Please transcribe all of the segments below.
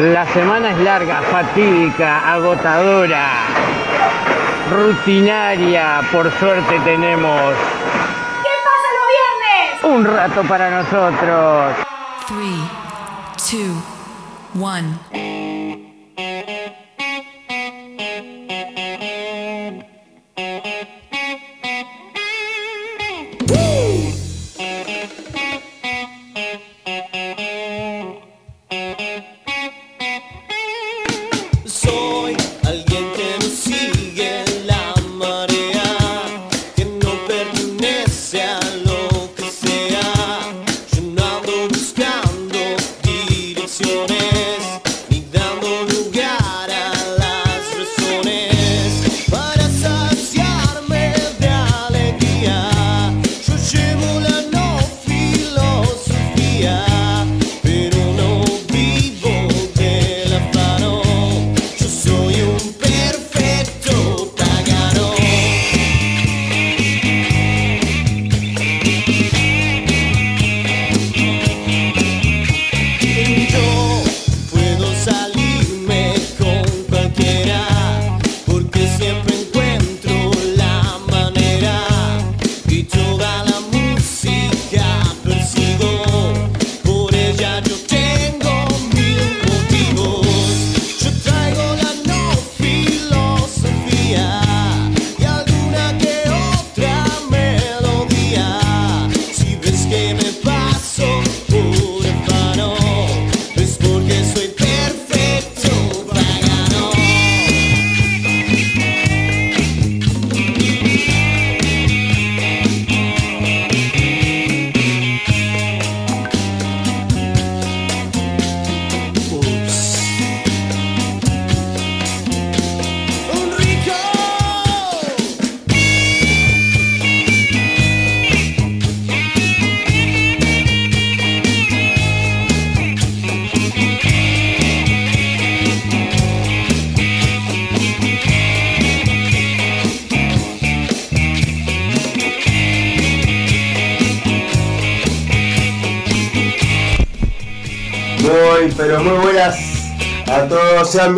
La semana es larga, fatídica, agotadora, rutinaria, por suerte tenemos. ¿Qué pasa los viernes? Un rato para nosotros. 3, 2, 1.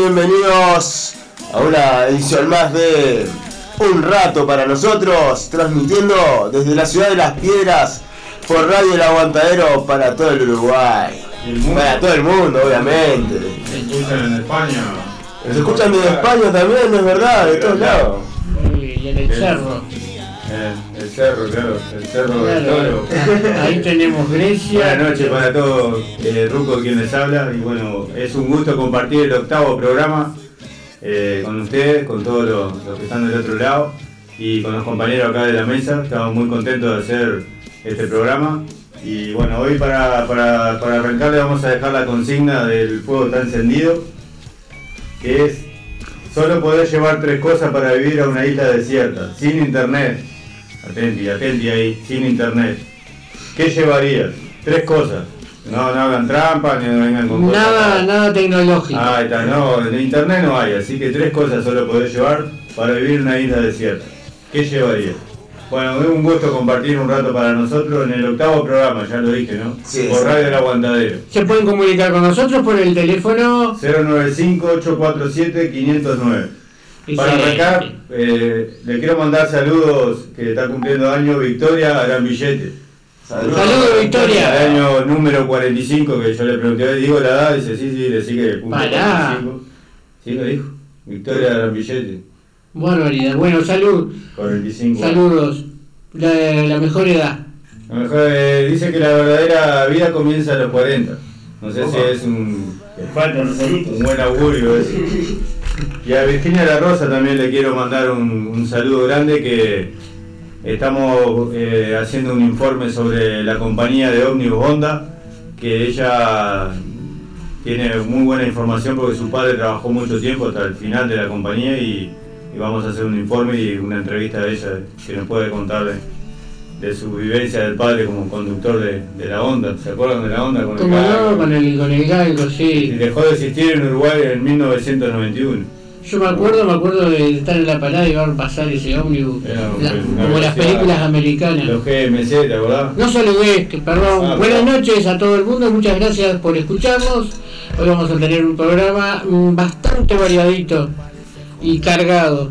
Bienvenidos a una edición más de Un Rato para nosotros, transmitiendo desde la ciudad de Las Piedras por Radio El Aguantadero para todo el Uruguay. el mundo. Para todo el mundo, obviamente. Se escuchan en España. Nos escuchan desde España también, es verdad, de todos lados. Y en el cerro. El cerro, claro, el cerro del toro. Ahí tenemos Grecia. Buenas noches para todos, eh, Ruco quien les habla y bueno, es un gusto compartir el octavo programa eh, con ustedes, con todos los, que están del otro lado y con los compañeros acá de la mesa, estamos muy contentos de hacer este programa y bueno, hoy para, para, para arrancar le vamos a dejar la consigna del fuego está encendido, que es solo poder llevar tres cosas para vivir a una isla desierta, sin internet, atenti, atenti ahí, sin internet. ¿Qué llevarías? Tres cosas. No, no hagan trampa, ni no vengan con cosas Nada, raras. nada tecnológico. Ah, ahí está, no, en internet no hay, así que tres cosas solo podés llevar para vivir en una isla desierta. ¿Qué llevarías? Bueno, es un gusto compartir un rato para nosotros en el octavo programa, ya lo dije, ¿no? Sí, Por sí. Radio El Aguantadero. Se pueden comunicar con nosotros por el teléfono. 095-847-509. Para arrancar, eh, le quiero mandar saludos que está cumpliendo año Victoria Arambillete. Saludos. Saludos, El Victoria. año número 45 que yo le pregunté, digo la edad, dice sí, sí, le sigue cumple Pará. 45. Sí, lo dijo. Victoria Arambillete, Barbaridad. Bueno, salud. 45. Saludos. La, la mejor edad. A lo mejor, eh, dice que la verdadera vida comienza a los 40. No sé si es un, Faltan los un buen augurio eso. Y a Virginia La Rosa también le quiero mandar un, un saludo grande que estamos eh, haciendo un informe sobre la compañía de ómnibus Honda, que ella tiene muy buena información porque su padre trabajó mucho tiempo hasta el final de la compañía y, y vamos a hacer un informe y una entrevista de ella que nos puede contar de, de su vivencia del padre como conductor de, de la Honda. ¿Se acuerdan de la Honda? Con el no, con el, con el galgo, Y sí. dejó de existir en Uruguay en 1991. Yo me acuerdo, me acuerdo de estar en la parada y ver pasar ese ómnibus. La- como las películas americanas. Los GMC, ¿te acordás? No saludé, que perdón. Ah, Buenas noches a todo el mundo, muchas gracias por escucharnos. Hoy vamos a tener un programa mm, bastante variadito y cargado.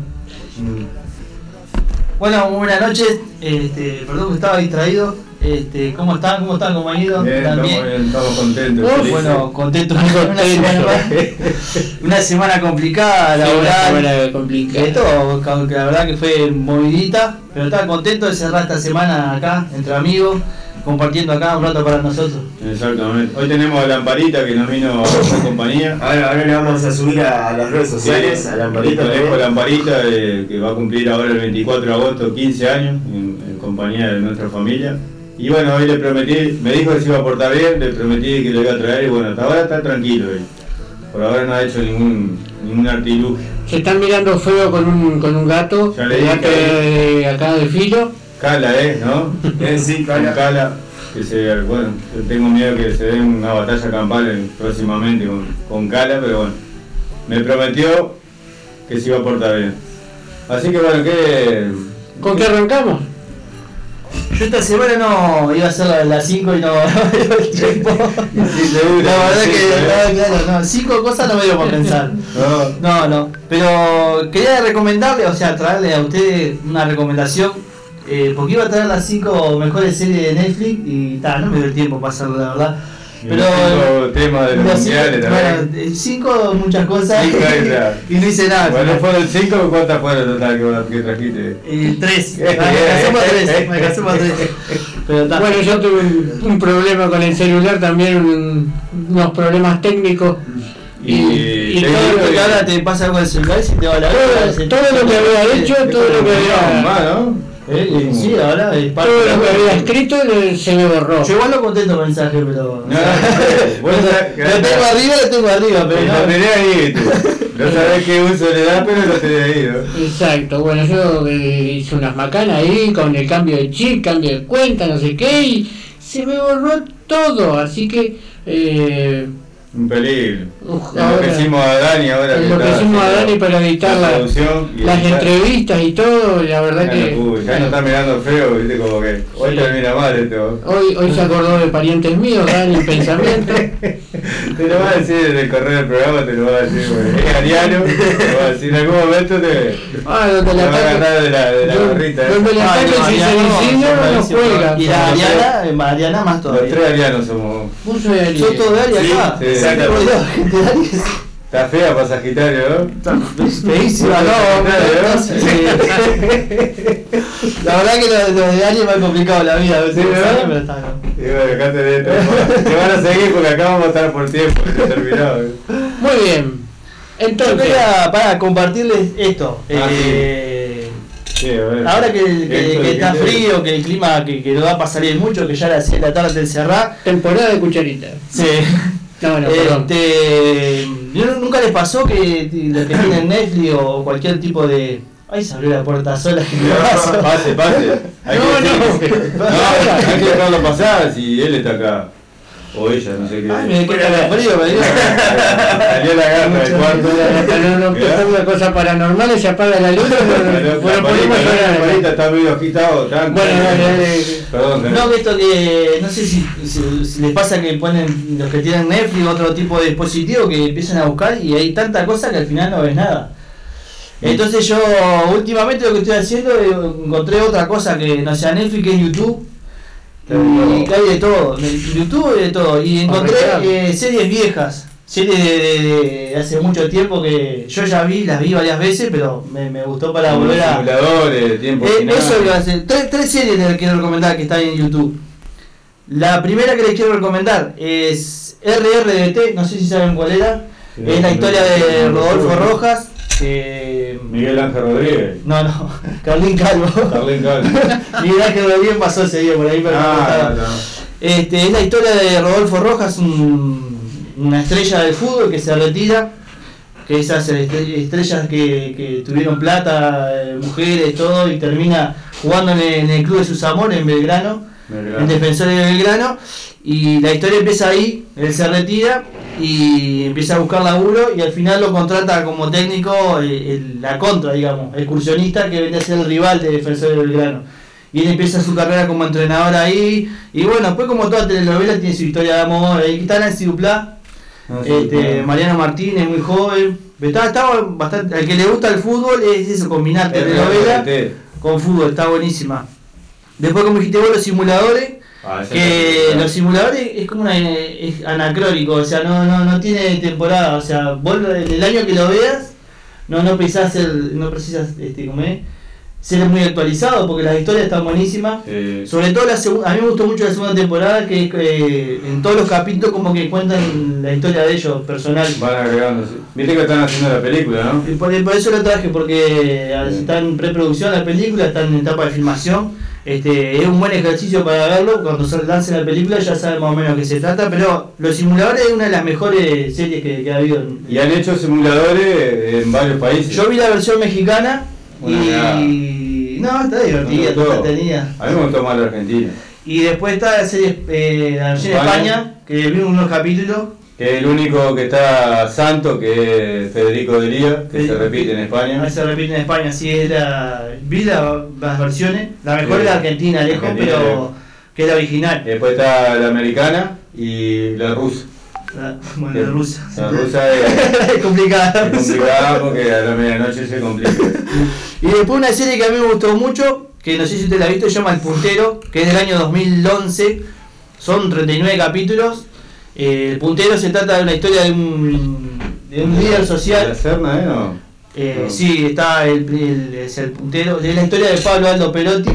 Bueno, muy buenas noches. Este, perdón que estaba distraído. Este, ¿Cómo están? ¿Cómo están, compañeros? Bien, ¿Están estamos, bien? estamos contentos. Uf, felices. Bueno, contento. Una semana, una semana complicada, Sí, una laboral. semana complicada. Que la verdad que fue movidita, pero estaba contento de cerrar esta semana acá, entre amigos, compartiendo acá un rato para nosotros. Exactamente. Hoy tenemos a Lamparita que nos vino a hacer compañía. Ahora, ahora le vamos a subir a, a las redes sociales, a la Lamparita. amparita. Dejo Lamparita, eh, que va a cumplir ahora el 24 de agosto 15 años en, en compañía de nuestra familia. Y bueno, hoy le prometí, me dijo que se iba a portar bien, le prometí que lo iba a traer y bueno, hasta ahora está tranquilo él. Por ahora no ha hecho ningún, ningún artilugio. Se están mirando feo con un, con un gato, Ya le dije gato ahí. de acá de filo. Cala, ¿eh? ¿No? Eh, sí, Cala. Cala, que se, bueno, yo tengo miedo que se dé una batalla campal en- próximamente con, con Cala, pero bueno, me prometió que se iba a portar bien. Así que bueno, que... ¿Con qué arrancamos? Yo esta semana no iba a ser la- las 5 y no me dio el tiempo. Sí, seguro, La verdad sí, que, no, claro, no, cinco cosas no me dio por pensar. No, No, no, pero quería recomendarle, o sea, traerle a ustedes una recomendación, eh, porque iba a traer las cinco mejores series de Netflix y ta, no me dio el tiempo para hacerlo, la verdad. Y Pero los cinco temas de los los mundiales cinco, bueno, eh, cinco muchas cosas Cinco extra. y no hice nada. Bueno, fueron cinco, ¿cuántas fueron total que, que trajiste? Eh, tres, me casé para tres, me casé para tres. Pero ta. Bueno, yo tuve un, problema con el celular también, un- unos problemas técnicos. Y, y te todo, lo, ahora te pasa algo en el celular y te va la todo- todo lo que había hecho, todo lo que había, Más, ¿no? Eh, eh, sí, ahora es parte todo lo que había escrito se me borró. Yo igual lo contesto mensaje, pero. No, no, sabés- lo tengo arriba, lo tengo arriba, pero Lo no. tenés ahí, tú. No sabés qué uso le das, pero lo tenés ahí, ¿no? Exacto, bueno, yo eh, hice unas macanas ahí con el cambio de chip, cambio de cuenta, no sé qué, y se me borró todo, así que eh, Un peligro. Uf, lo ahora- que hicimos a Dani ahora. es que lo que está hicimos a Dani para editar la- las editar. entrevistas y todo, la verdad Ya, que no pude, ya no está mirando feo, viste, como que hoy Sí. termina mal esto. hoy, hoy se acordó de parientes míos, Dani, en pensamiento. Te lo va a decir en el correo del programa, te lo va a decir, porque es ariano, te lo va a decir en algún momento te, Ah, donde te la va a agarrar de la, de la gorrita. ¿eh? donde la Ay, ataca no, si se Ariana no, no juega. Y la Ariana, eh, Ariana más Los todavía. tres arianos somos. Vos sos de Son todos de Ari Acá. Está fea para Sagitario, ¿no? Feísima, no, no, no, sí. La verdad que lo, lo de Ari me ha complicado la vida, Sí, ¿verdad? pero está bien. Y bueno, dejate de esto. Te van a seguir porque acá vamos a estar por tiempo, ya terminado. ¿eh? Muy bien. Yo Entonces, quería para compartirles esto. Ah, eh, Sí. Ahora que, que- está frío, que el clima que, que no va a pasar bien mucho, que ya a las 7 de la tarde te encerrás. temporada de cucharita. Sí. No, no, perdón. Este, ¿no- ¿Nunca les pasó que los que tienen Netflix o cualquier tipo de. Ay, se abrió la puerta sola. Pase, pase. Hay No, que no, hay que dejarlo pasar si él está acá. O ella, no sé qué. Ay, me queda frío, me dio. Salió la gata del cuarto. Para no empezar una cosa paranormal, se apaga la luz. La ponemos la llorar. parita está medio agitado. Bueno. Perdón, No, que esto que. No sé si, les pasa que ponen los que tienen Netflix otro tipo de dispositivo que empiezan a buscar y hay tanta cosa que al final no ves nada. Entonces yo últimamente lo que estoy haciendo es encontré otra cosa que no sea Netflix, que es YouTube. Y que hay de todo, en YouTube hay de todo. Y encontré eh, series viejas, series de, de- de hace mucho tiempo que yo ya vi, las vi varias veces, pero me, me gustó para Como volver a... simuladores, tiempo Eh, eso iba a hacer. Tres, tres series les quiero recomendar que están en YouTube. La primera que les quiero recomendar es RRDT, no sé si saben cuál era. Sí, es la historia de Rodolfo. Rojas. Miguel Ángel Rodríguez. no, no, Carlín Calvo. Carlin Calvo. Miguel Ángel Rodríguez pasó ese día por ahí, pero Ah, no, no. Este, es la historia de Rodolfo Rojas, un- una estrella del fútbol que se retira, que esas estre- estrellas que, que tuvieron plata, eh, mujeres, todo, y termina jugando en el, en el club de sus amores en Belgrano, en Defensores de Belgrano, y la historia empieza ahí, él se retira y empieza a buscar laburo y al final lo contrata como técnico eh, el- la contra, digamos, excursionista que viene a ser el rival de Defensores de Belgrano. Y él empieza su carrera como entrenador ahí. Y bueno, después como toda telenovela tiene su historia de amor. Ahí está Nancy Duplá. No, sí, este, claro. Mariano Martínez, muy joven. Estaba, estaba bastante, al que le gusta el fútbol es eso, combinar telenovela con fútbol, está buenísima. Después, como dijiste vos, los simuladores, Ah, que los simuladores es como una, es anacrónico, o sea, no, no, no tiene temporada, o sea, vos el, el año que lo veas, no, no precisas ser, no precisas, este, como es, ser muy actualizado, porque las historias están buenísimas. Sí. Sobre todo la segunda, a mí me gustó mucho la segunda temporada, que eh, en todos los capítulos como que cuentan la historia de ellos, personal. Van agregando. Viste que están haciendo la película, ¿no? Por, por eso lo traje, porque eh, está en preproducción la película, está en etapa de filmación. Este, es un buen ejercicio para verlo, cuando se lance la película ya sabe más o menos de qué se trata, pero Los Simuladores es una de las mejores series que, que ha habido. en- Y han hecho simuladores en varios países. Yo vi la versión mexicana Una y... No, está divertida, está entretenida. A mí me gustó más la Argentina. Y después está la serie, eh, la versión de España. España, que vi unos capítulos. Que el único que está santo, que es Federico de Lía, que se repite en España. Se repite en España, sí, es la, vi la- las versiones. La mejor es la Argentina, lejos, Argentina, pero lejos. que es la original. Después está la americana y la rusa. La, bueno, la rusa. La rusa es, es complicada. es complicada porque a la medianoche se complica. Y después una serie que a mí me gustó mucho, que no sé si usted la ha visto, se llama El Puntero, que es del año 2011. Son 39 capítulos. Eh, el Puntero se trata de una historia de un, de un líder ¿La social. Serna, eh? No. Eh, No. Sí, está el, el- es el puntero. Es la historia de Pablo Aldo Perotti,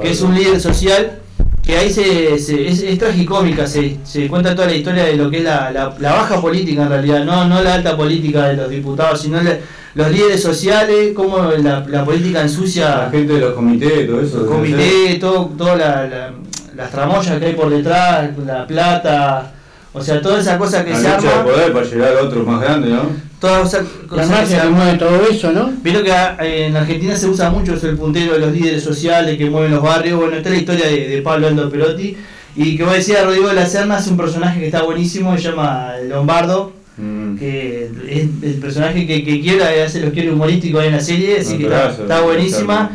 que es un líder social. Que ahí se, se- es, es tragicómica, se, se cuenta toda la historia de lo que es la, la- la baja política en realidad, no, no la alta política de los diputados, sino la- los líderes sociales, cómo la, la política ensucia La gente de los comités, todo eso. el debe comité, todo, toda la, la- las tramoyas que hay por detrás, la plata, o sea, toda esa cosa que La se lucha de arma, poder para llegar a otro más grande, ¿no? toda esa La cosa que se magia que mueve todo eso, ¿no? Vieron que ah, en Argentina se usa mucho eso, el puntero de los líderes sociales que mueven los barrios. Bueno, esta es la historia de, de Pablo Aldo Perotti. Y que vos decías, Rodrigo de la Serna es un personaje que está buenísimo, se llama Lombardo, Mm. que es el personaje que, que quiera, eh, hace los quiere humorísticos ahí en la serie, así que está buenísima.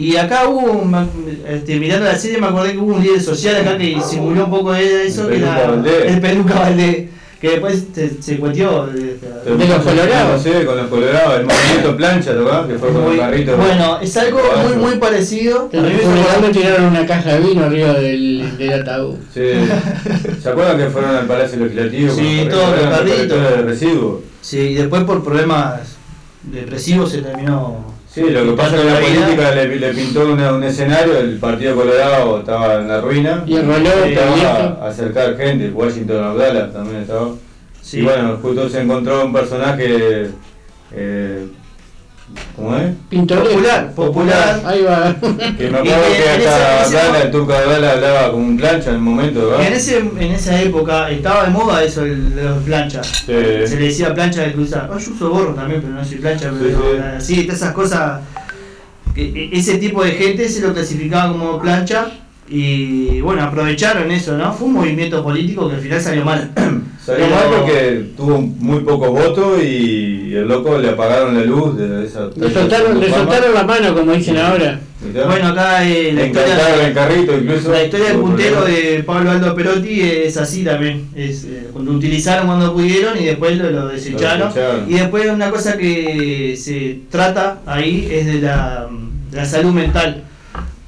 Y acá hubo, un- este, mirando la serie me acordé que hubo un líder social acá que simuló un poco de eso, El que Peluca era Valdés. el Peluca Valdés, que después se, se cuetió. de- los colorados. No sé, con los colorados, el movimiento plancha, ¿tocás? Que fue con Muy- el carrito. bueno, es algo muy muy parecido. Acordar- le tiraron una caja de vino arriba del, del ataúd. Sí. ¿Se acuerdan que fueron al Palacio Legislativo? Sí, con los los carritos. correctores de residuos? Sí, y después por problemas depresivos se terminó. Sí, lo que pasa es que la política le, le pintó una- un escenario, el Partido Colorado estaba en la ruina. Y el reloj estaba a acercar gente, Washington Abdala también estaba. Sí. Y bueno, justo se encontró un personaje, eh, ¿cómo es? Pintoresco. Popular, popular. Ahí va. Que me acuerdo que hasta ese- Abdala, el turco Abdala hablaba como un plancha en el momento, ¿verdad? En, ese, en esa época estaba de moda eso el- de los planchas. Sí. Se le decía plancha de cruzar. Yo uso gorro también, pero no soy plancha. Pero, sí. sí, todas esas cosas. que- e- ese tipo de gente se lo clasificaba como plancha. Y bueno, aprovecharon eso, ¿no? Fue un movimiento político que al final salió mal. Salió Pero- mal porque tuvo muy pocos votos y el loco le apagaron la luz de esa. Le soltaron, le soltaron la mano, como dicen ahora. Bueno, acá eh, la historia. el carrito incluso. La historia del puntero de Pablo Aldo Perotti es así también. Es, eh, cuando utilizaron cuando pudieron y después lo, lo desecharon. Lo desecharon. Y después una cosa que se trata ahí es de la, de la salud mental.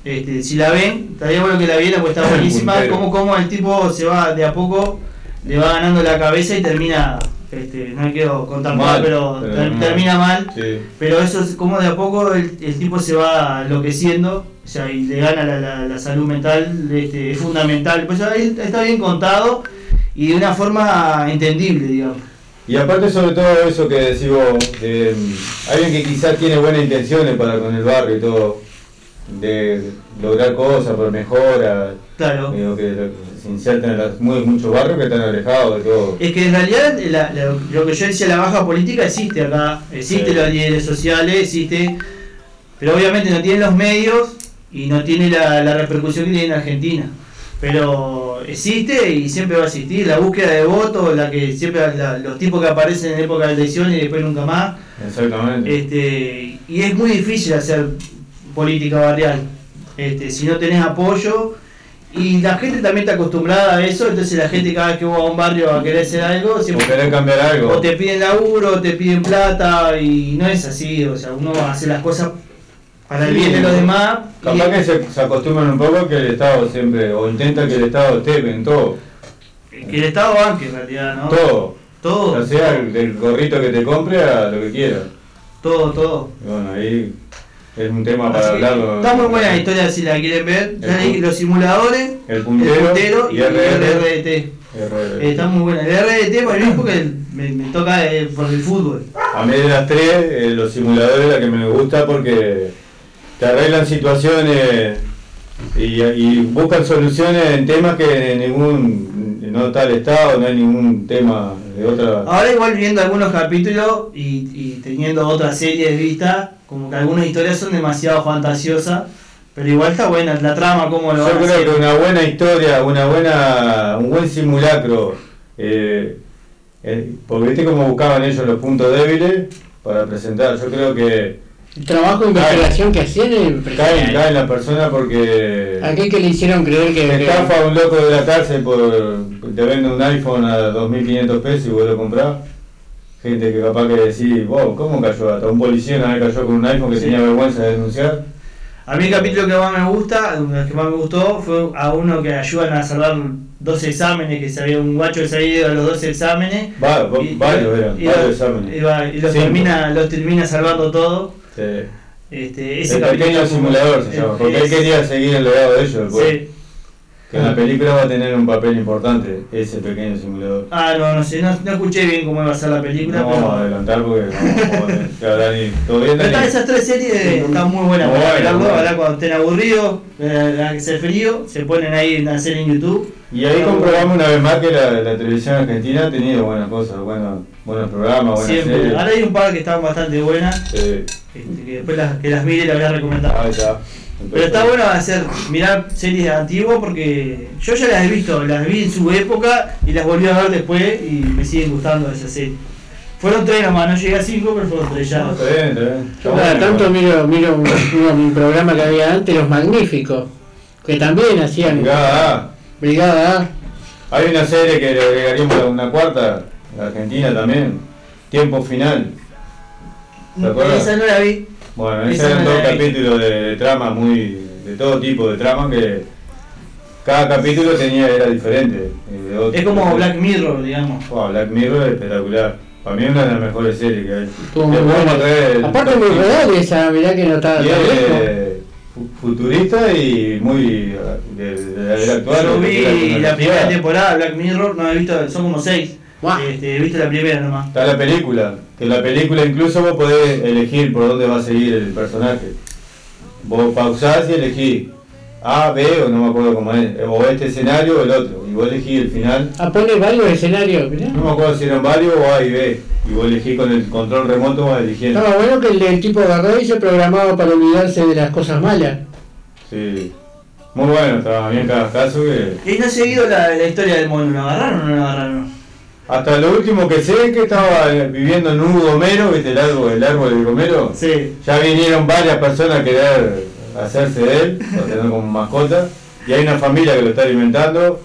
Este, si la ven, estaría bueno que la vieran porque está buenísima. Como, como el tipo se va de a poco, le va ganando la cabeza y termina, este, no quiero contar mal, Mal, pero, pero ter- no. termina mal. Sí. Pero eso es como de a poco el, el tipo se va enloqueciendo, o sea, y le gana la, la- la salud mental, este, es fundamental. Pues está bien contado y de una forma entendible, digamos. Y aparte sobre todo eso que decís vos, de mm, alguien que quizás tiene buenas intenciones para con el barrio y todo, de lograr cosas por mejora, Claro. digo que se insertan en las- muy, muchos barrios que están alejados de todo. Es que en realidad la- la- lo que yo decía, la baja política existe acá, existe Sí. los líderes sociales, existe, pero obviamente no tiene los medios y no tiene la, la repercusión que tiene en Argentina. Pero existe y siempre va a existir la búsqueda de votos, la que siempre la- los tipos que aparecen en época de elecciones y después nunca más. Exactamente. Este, y es muy difícil hacer política barrial. Este, si no tenés apoyo Y la gente también está acostumbrada a eso, entonces la gente cada vez que va a un barrio a querer hacer algo, O querer cambiar algo. o te piden laburo, o te piden plata, y no es así, o sea, uno hace las cosas para el Sí. bien de los demás. Capaz que se, se acostumbran un poco que el Estado siempre, o intenta que el Estado esté en todo. que el Estado banque en realidad, ¿no? Todo. Todo, sea el- del gorrito que te compre a lo que quieras. todo, todo. Y bueno, ahí es un tema para hablarlo. Está muy buena la historia si la quieren ver. Ya El los simuladores, El puntero, el puntero y, y el. RDT. Eh, Está muy buena. El RDT para mí porque me, me toca eh, por el fútbol. A mí de las tres, eh, los simuladores la que me gusta porque te arreglan situaciones y, y buscan soluciones en temas que ningún, no está el Estado, no hay ningún tema de otra... Ahora igual viendo algunos capítulos y, y teniendo otras series vista, como que algunas historias son demasiado fantasiosas, pero igual está buena la trama, cómo lo Yo creo hacer. que una buena historia, una buena, un buen simulacro, eh, eh, porque viste cómo buscaban ellos los puntos débiles para presentar. Yo creo que El trabajo de investigación que hacían es caen, impresionante. caen la persona porque Aquel que le hicieron creer que... estafa a un loco de la cárcel por te vende un iPhone a 2.500 pesos y vos lo comprás. Gente que capaz que decís, wow, ¿cómo cayó? Hasta un policía una vez cayó con un iPhone que Sí. tenía vergüenza de denunciar. A mí el capítulo que más me gusta, el que más me gustó, fue a uno que ayudan a salvar dos exámenes, que se había un guacho que se había ido a los dos exámenes. Va- va- y- varios eran, y- varios exámenes. y va- y los termina, los termina salvando todo. Sí. Este, ese El pequeño simulador se llama, porque él quería seguir el legado de ellos. sí. Que en la película va a tener un papel importante, ese pequeño simulador. Ah, no, no sé, no, no escuché bien cómo iba a ser la película, No pero. vamos a adelantar porque no a tener- ya Dani, Pero Dani- esas tres series están muy buenas Muy para cuando estén aburridos, eh, hace hace frío, se ponen ahí en la serie en YouTube. Y ahí comprobamos una vez más que la, la televisión argentina ha tenido buenas cosas, buenos, buenos programas, buenas Siempre. series. Ahora hay un par que están bastante buenas, Eh, este, que después las, que las mire las voy a recomendar. ahí está. Pero está bueno hacer, mirar series antiguas porque yo ya las he visto, las vi en su época y las volví a ver después y me siguen gustando esas series. Fueron tres nomás, no llegué a cinco, pero fueron tres ya. Está bien, está bien. Está bueno, tanto bueno. miro, miro un, un- un programa que había antes, Los Magníficos, que también hacían Brigada A. Brigada A. Hay una serie que le agregaríamos una cuarta, la Argentina también, Tiempo Final. ¿Te acuerdas? Esa no la vi. Bueno, Esa esos eran no dos la he visto. capítulos de, de trama muy. de todo tipo de trama que cada capítulo tenía era diferente. eh, de otro. Es como Black Mirror, digamos. Wow, Black Mirror es espectacular. Para mí es una de las mejores series que hay. Estuvo muy traer el Aparte muy real esa, mirá que no está Y es eh, fu- futurista y muy de, de la era actual. Yo de vi la primera temporada de Black Mirror, no he visto, son como seis. Guau. Este, he visto la primera nomás. Está la película, que en la película incluso vos podés elegir por dónde va a seguir el personaje. Vos pausás y elegís A, B o no me acuerdo cómo es, o este escenario o el otro, y vos elegís el final. Ah, pone varios escenarios, mirá. No me acuerdo si eran varios o A y B, y vos elegís con el control remoto vas eligiendo. Estaba bueno que el, el tipo agarró y se programaba para olvidarse de las cosas malas. Sí. Muy bueno, estaba bien cada caso que... Y no he seguido la, la historia del mono, ¿lo agarraron o no lo agarraron? Hasta lo último que sé que estaba eh, viviendo en un gomero, ¿viste el árbol, el árbol del gomero? Sí. Ya vinieron varias personas a querer hacerse de él, para tenerlo como mascota, y hay una familia que lo está alimentando.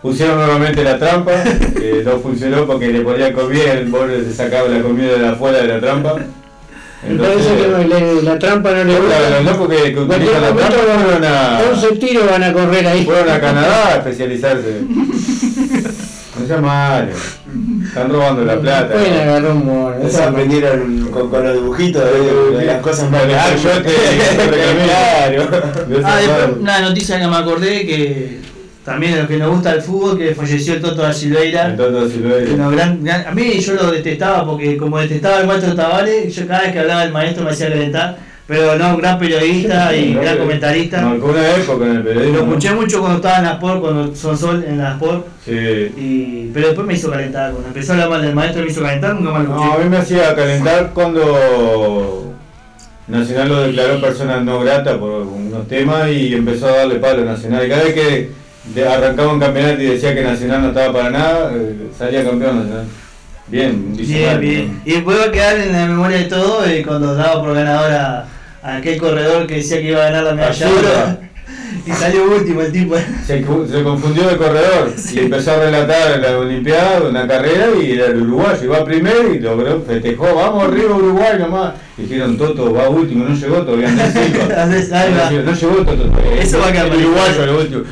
Pusieron nuevamente la trampa, que no funcionó porque le ponía comida y el pobre le sacaba la comida de afuera de la trampa. Me parece que no, le- la trampa no le gusta. Claro, los locos que, utilizan la trampa fueron a, 11 tiros van a correr ahí. fueron a Canadá a especializarse. No sea malo. Están robando la plata. Pueden agarrar un mono. Eso aprendieron con, con los dibujitos de, de las cosas más Ah, yo te Ah, después una noticia que me acordé que también a los que nos gusta el fútbol, que falleció el Toto da Silveira. Entonces, si lo Bueno, gran- gran- a mí yo lo detestaba porque como detestaba al maestro Tavares, yo cada vez que hablaba del maestro me hacía calentar, pero no, un gran periodista y gran comentarista. Marcó una época en el periodismo. Lo escuché mucho cuando estaba en la Sport, cuando son Sol en la Sport, Sí. y, pero después me hizo calentar. Cuando empezó a hablar mal del maestro me hizo calentar, nunca más lo No, a escuché. mí me hacía calentar cuando Nacional lo declaró persona no grata por unos temas y empezó a darle palo a Nacional. Y cada vez que arrancaba un campeonato y decía que Nacional no estaba para nada, eh, salía campeón Nacional. Bien, Bien, bien. Y después va a quedar en la memoria de todo eh, cuando daba por ganador a, aquel corredor que decía que iba a ganar la medalla de oro. Y salió último el tipo. Se, confundió de corredor y empezó a relatar la Olimpiada, una carrera y era el uruguayo. Iba primero y logró, festejó, vamos arriba Uruguay nomás. Dijeron Toto va último, no llegó todavía va. No llegó Toto todavía. Eso va a quedar el uruguayo lo último.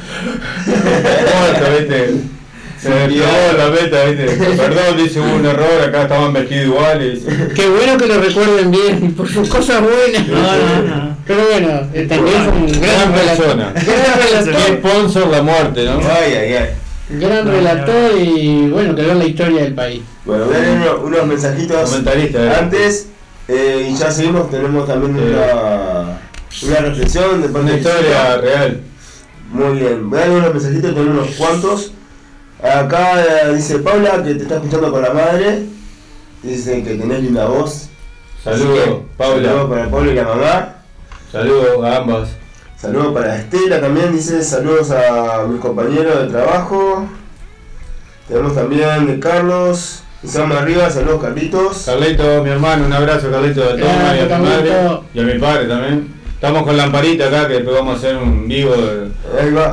Viste. Se despegó la meta, viste. Perdón, dice hubo un error, acá estaban vestidos iguales. Qué bueno que lo recuerden bien por sus cosas buenas. No, no, no. Pero bueno, eh, también fue un gran persona. Gran Qué relator, sponsor la muerte, ¿no? Ay, ay, ay. gran relator y bueno, quedó en la historia del país. Bueno, voy a leer unos, unos mensajitos Comentarista, eh. antes eh, y ya seguimos. Tenemos también Sí. una, una reflexión de parte Una de historia real. Muy bien, voy a leer unos mensajitos, tengo unos cuantos. Acá eh, dice Paula que te está escuchando con la madre. Dice que tenés linda voz. Saludos, que, Paula. Saludos para Paula y la mamá. Saludos a ambas. Saludos para Estela también, dice saludos a mis compañeros de trabajo. Tenemos también de Carlos. Isama arriba, saludos Carlitos. Carlito, mi hermano, un abrazo Carlito a Toma y a tu Carlito. madre y a mi padre también. Estamos con Lamparita acá que después vamos a hacer un vivo de-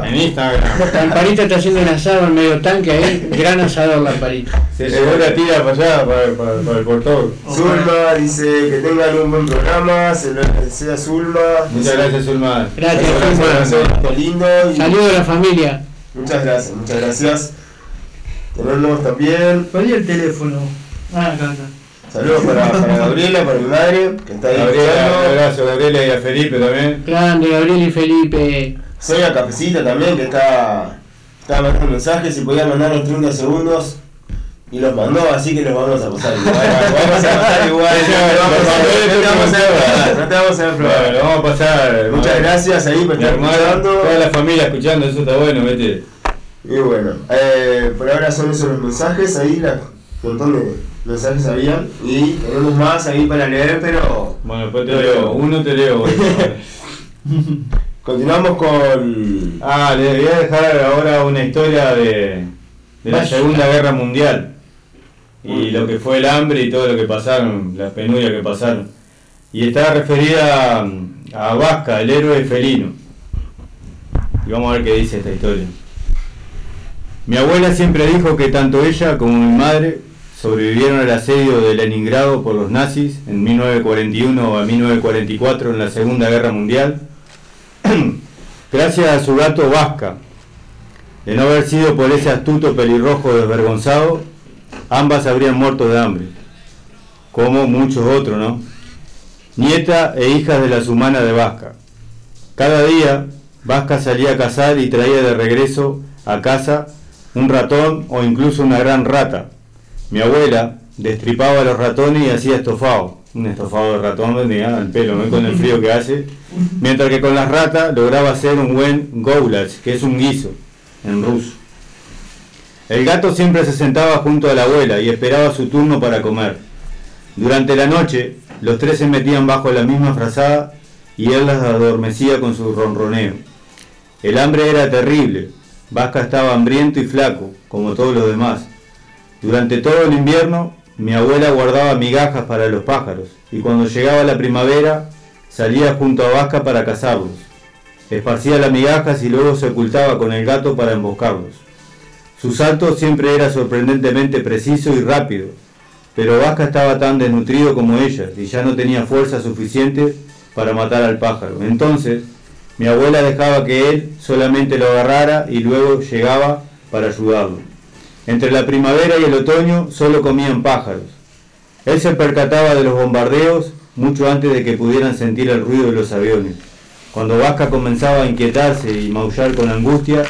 en Instagram. Lamparita está haciendo un asado en medio tanque ahí, gran asador Lamparita. Se llevó la tira para allá, para, para, para el portón. Zulma dice que tengan un buen programa, se lo desea Zulma. Muchas gracias, Zulma. Gracias, Gracias, Zulma. Qué lindo. y- Saludos a la familia. Muchas gracias, muchas gracias. Tenemos también Perdí el teléfono. Ah, acá, acá. Saludos para, para Gabriela, para mi madre, que está ahí Gabriela, un abrazo a Gabriela y a Felipe también. Grande, Gabriel y Felipe. Soy a Cafecita también, que está, está mandando mensajes y podía mandar los 30 segundos. Y los mandó, así que los vamos a pasar igual. Vamos a pasar igual. No te vamos a defraudar, no te vamos a Bueno, defraudar. lo vamos a pasar. Muchas gracias ahí por Mi estar escuchando. toda la familia escuchando, eso está bueno, vete. Y bueno, eh, por ahora son esos los mensajes, ahí la, montón de mensajes habían. Y tenemos más ahí para leer, pero Bueno, después te leo, uno te leo. continuamos con... Ah, le voy a dejar ahora una historia de, de la. Segunda Guerra Mundial y lo que fue el hambre y todo lo que pasaron, las penurias que pasaron. Y está referida a, a Vasca, el héroe felino. Y vamos a ver qué dice esta historia. Mi abuela siempre dijo que tanto ella como mi madre sobrevivieron al asedio de Leningrado por los nazis en 1941 a 1944 en la Segunda Guerra Mundial gracias a su gato Vasca. De no haber sido por ese astuto pelirrojo desvergonzado, ambas habrían muerto de hambre, como muchos otros, ¿no? Nieta e hija de las humanas de Vasca. Cada día, Vasca salía a cazar y traía de regreso a casa un ratón o incluso una gran rata. Mi abuela destripaba los ratones y hacía estofado. Un estofado de ratón vendía al pelo, ¿no? con el frío que hace. Mientras que con las ratas lograba hacer un buen goulash, que es un guiso en ruso. El gato siempre se sentaba junto a la abuela y esperaba su turno para comer. Durante la noche, los tres se metían bajo la misma frazada y él las adormecía con su ronroneo. El hambre era terrible. Vasca estaba hambriento y flaco, como todos los demás. Durante todo el invierno, mi abuela guardaba migajas para los pájaros y cuando llegaba la primavera, salía junto a Vasca para cazarlos. Esparcía las migajas y luego se ocultaba con el gato para emboscarlos. Su salto siempre era sorprendentemente preciso y rápido, pero Vasca estaba tan desnutrido como ella y ya no tenía fuerza suficiente para matar al pájaro. Entonces, mi abuela dejaba que él solamente lo agarrara y luego llegaba para ayudarlo. Entre la primavera y el otoño solo comían pájaros. Él se percataba de los bombardeos mucho antes de que pudieran sentir el ruido de los aviones. Cuando Vasca comenzaba a inquietarse y maullar con angustia,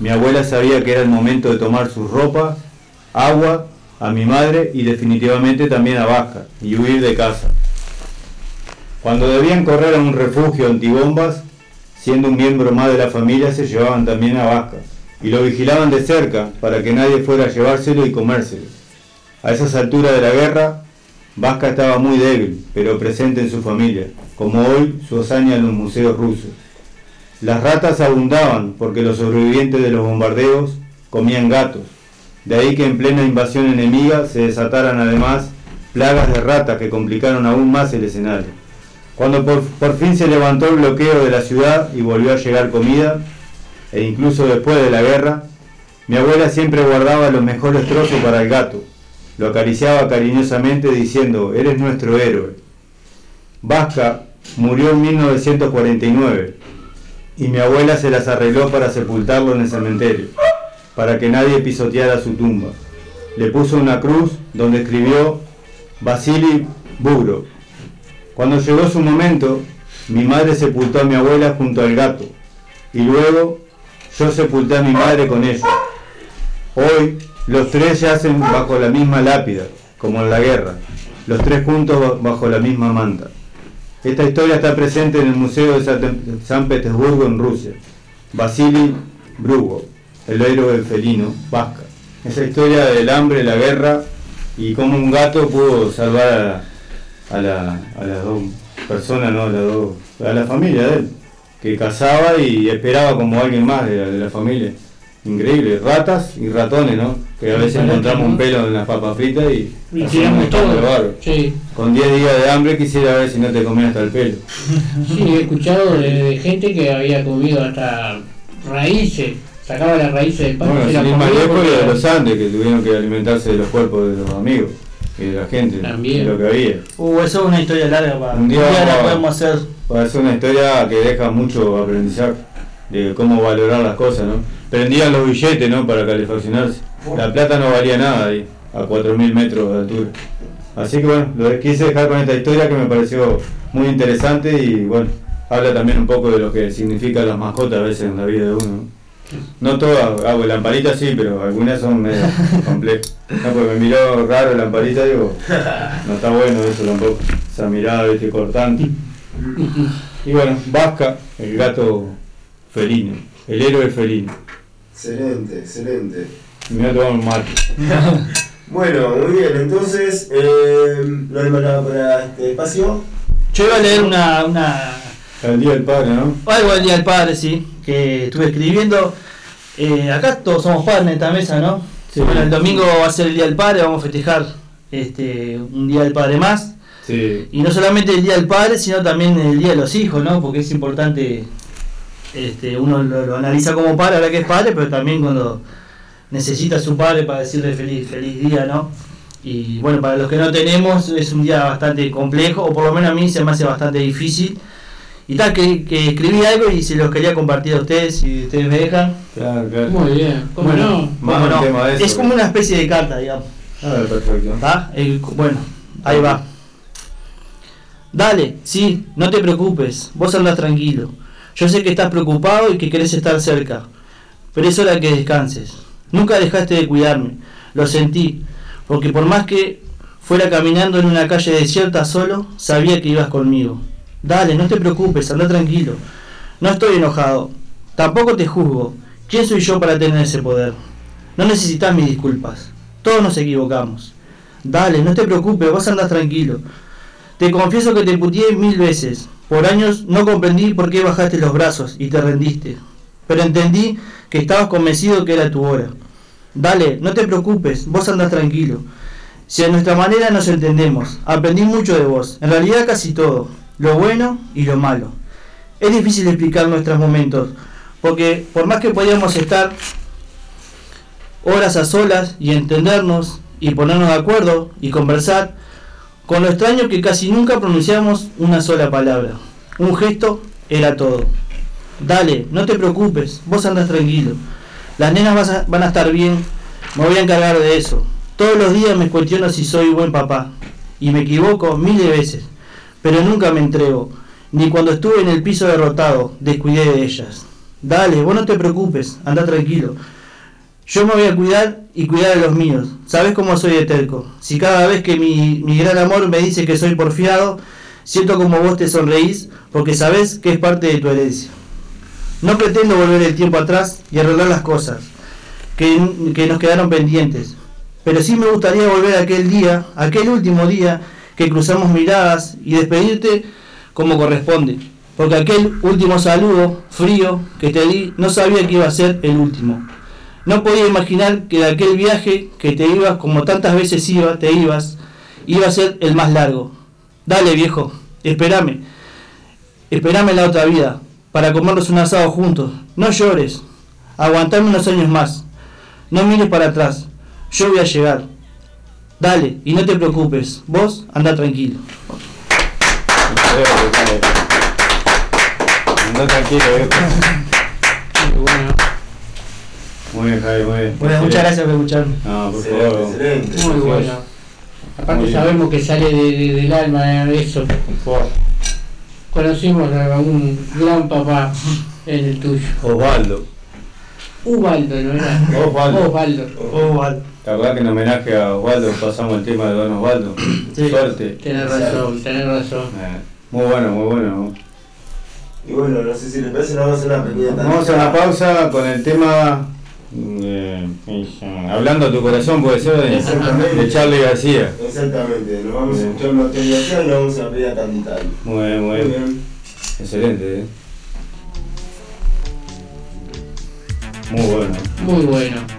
mi abuela sabía que era el momento de tomar sus ropas, agua, a mi madre y definitivamente también a Vasca, y huir de casa. Cuando debían correr a un refugio antibombas, siendo un miembro más de la familia, se llevaban también a Vasca, y lo vigilaban de cerca para que nadie fuera a llevárselo y comérselo. A esas alturas de la guerra, Vasca estaba muy débil, pero presente en su familia, como hoy su hazaña en los museos rusos. Las ratas abundaban porque los sobrevivientes de los bombardeos comían gatos. De ahí que en plena invasión enemiga se desataran además plagas de ratas que complicaron aún más el escenario. Cuando por, por fin se levantó el bloqueo de la ciudad y volvió a llegar comida, e incluso después de la guerra, mi abuela siempre guardaba los mejores trozos para el gato. Lo acariciaba cariñosamente diciendo, eres nuestro héroe. Vasca murió en 1949 y mi abuela se las arregló para sepultarlo en el cementerio, para que nadie pisoteara su tumba. Le puso una cruz donde escribió Vasily Bugro. Cuando llegó su momento, mi madre sepultó a mi abuela junto al gato y luego yo sepulté a mi madre con ella. Hoy los tres yacen bajo la misma lápida, como en la guerra, los tres juntos bajo la misma manta. Esta historia está presente en el Museo de San- Petersburgo en Rusia. Vasily Brugo, el héroe felino vasca. Esa historia del hambre, la guerra y cómo un gato pudo salvar a, la- a las dos personas, ¿no? a, dos- a la familia de él, que cazaba y esperaba como alguien más de la, de la familia. Increíble, ratas y ratones, ¿no? Que a veces encontramos un pelo en las papas fritas y, Y tiramos todo. Sí, Con 10 días de hambre quisiera ver si no te comías hasta el pelo. sí, he escuchado de, de gente que había comido hasta raíces, sacaba las raíces del pasto Bueno, sin ir más lejos de los Andes, que tuvieron que alimentarse de los cuerpos de los amigos y de la gente, También. de lo que había. Uh, eso es una historia larga para. Un Un día la podemos hacer. Parece una historia que deja mucho aprendizaje de cómo valorar las cosas, ¿no? Prendían los billetes, ¿no? Para calefaccionarse. La plata no valía nada ahí, a 4.000 metros de altura. Así que bueno, lo quise dejar con esta historia que me pareció muy interesante y bueno, habla también un poco de lo que significan las mascotas a veces en la vida de uno. No, no todas, hago lamparitas sí, pero algunas son medio complejas. No, porque me miró raro lamparita, digo, no está bueno eso tampoco, esa mirada ¿viste? cortante. Y bueno, Vasca, el gato felino, el héroe felino. Excelente, excelente. Me voy a tomar un mate. Bueno, muy bien, entonces, eh, lo demás para este espacio. Yo iba a leer una, una El día del padre, ¿no? algo del Día del Padre, sí, que estuve escribiendo. Eh, acá todos somos padres en esta mesa, ¿no? Sí. Bueno, el domingo va a ser el Día del Padre, vamos a festejar este, un Día del Padre más. Sí. Y no solamente el Día del Padre, sino también el Día de los Hijos, ¿no? Porque es importante, este, uno lo, lo analiza como padre, ahora que es padre, pero también cuando necesita a su padre para decirle feliz, feliz día, ¿no? Y bueno, para los que no tenemos es un día bastante complejo, o por lo menos a mí se me hace bastante difícil. Y tal, que, que escribí algo y se los quería compartir a ustedes, si ustedes me dejan. Claro, claro. Muy bien, ¿cómo Bueno, no? Más ¿Cómo un no? tema de eso, es como una especie de carta, digamos. A ver, perfecto. El- bueno, ahí va. Dale, sí, no te preocupes, vos andás tranquilo. Yo sé que estás preocupado y que querés estar cerca, pero es hora que descanses. Nunca dejaste de cuidarme, lo sentí, porque por más que fuera caminando en una calle desierta solo, sabía que ibas conmigo. Dale, no te preocupes, anda tranquilo. No estoy enojado, tampoco te juzgo. ¿Quién soy yo para tener ese poder? No necesitas mis disculpas. Todos nos equivocamos. Dale, no te preocupes, vos andás tranquilo. Te confieso que te putié mil veces. Por años no comprendí por qué bajaste los brazos y te rendiste. Pero entendí que estabas convencido que era tu hora. Dale, no te preocupes, vos andás tranquilo. Si a nuestra manera nos entendemos, aprendí mucho de vos, en realidad casi todo, lo bueno y lo malo. Es difícil explicar nuestros momentos, porque por más que podíamos estar horas a solas y entendernos y ponernos de acuerdo y conversar, con lo extraño que casi nunca pronunciamos una sola palabra. Un gesto era todo. Dale, no te preocupes, vos andas tranquilo. Las nenas van a estar bien, me voy a encargar de eso. Todos los días me cuestiono si soy buen papá. Y me equivoco mil de veces, pero nunca me entrego. Ni cuando estuve en el piso derrotado, descuidé de ellas. Dale, vos no te preocupes, anda tranquilo. Yo me voy a cuidar y cuidar a los míos. ¿Sabes cómo soy de terco? Si cada vez que mi, mi gran amor me dice que soy porfiado, siento como vos te sonreís porque sabés que es parte de tu herencia. No pretendo volver el tiempo atrás y arreglar las cosas que, que nos quedaron pendientes. Pero sí me gustaría volver aquel día, aquel último día, que cruzamos miradas y despedirte como corresponde. Porque aquel último saludo frío que te di no sabía que iba a ser el último. No podía imaginar que de aquel viaje que te ibas, como tantas veces iba, te ibas, iba a ser el más largo. Dale viejo, espérame. Esperame en la otra vida, para comernos un asado juntos. No llores. Aguantame unos años más. No mires para atrás. Yo voy a llegar. Dale, y no te preocupes. Vos anda tranquilo. Anda tranquilo. Muy bueno, Muy bien, Javi, muy bien. Bueno, muchas gracias por escucharme. No, por favor. excelente. muy bueno. Aparte Muy sabemos que sale de- de- del alma eso. Conocimos a un gran papá en el tuyo. Osvaldo. Ubaldo, ¿no era? Osvaldo. Osvaldo. Vale. ¿Te acordás que en homenaje a Osvaldo pasamos el tema de Don Osvaldo? Sí. Suerte. Tenés razón, tenés razón. Eh, muy bueno, muy bueno. Y bueno, no sé si les parece, nos vamos a hacer una pequeña Vamos a una pausa con el tema eh, Hablando a tu corazón, puede ser de, Exactamente. de Charlie García. Exactamente, nos vamos a Bien. escuchar una y nos vamos a pedir a cantar. Muy bien, muy bien. Excelente, ¿eh? Muy bueno. Muy bueno.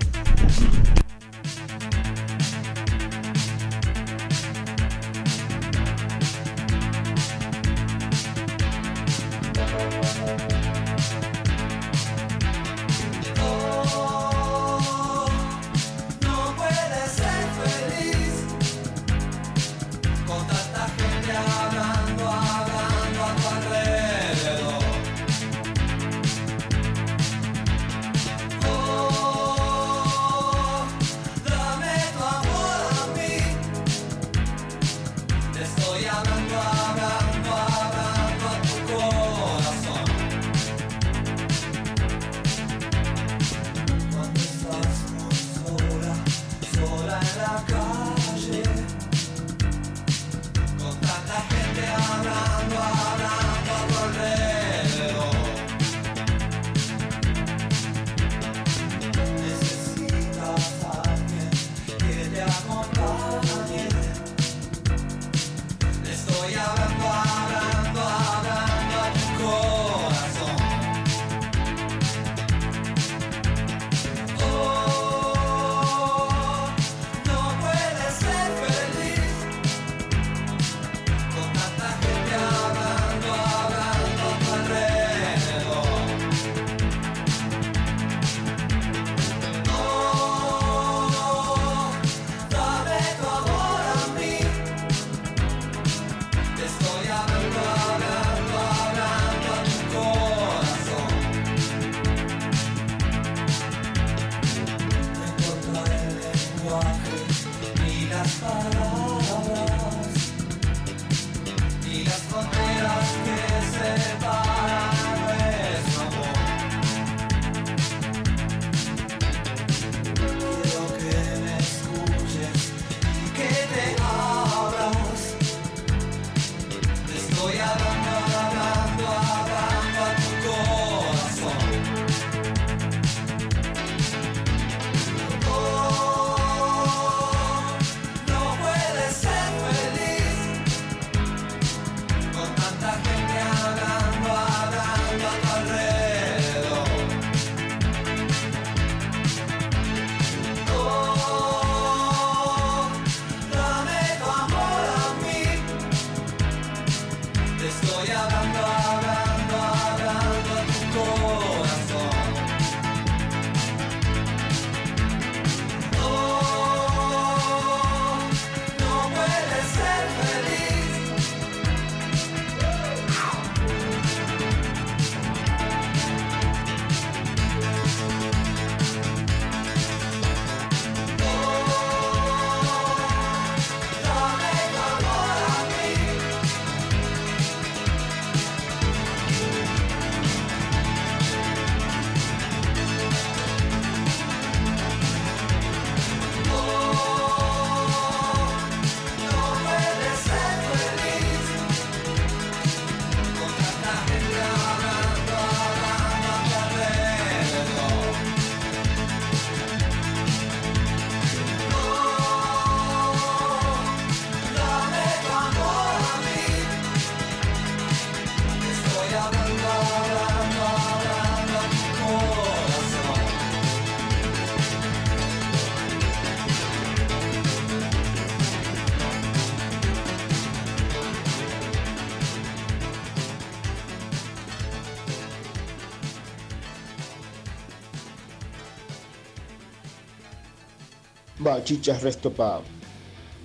Bachichas Resto Pub.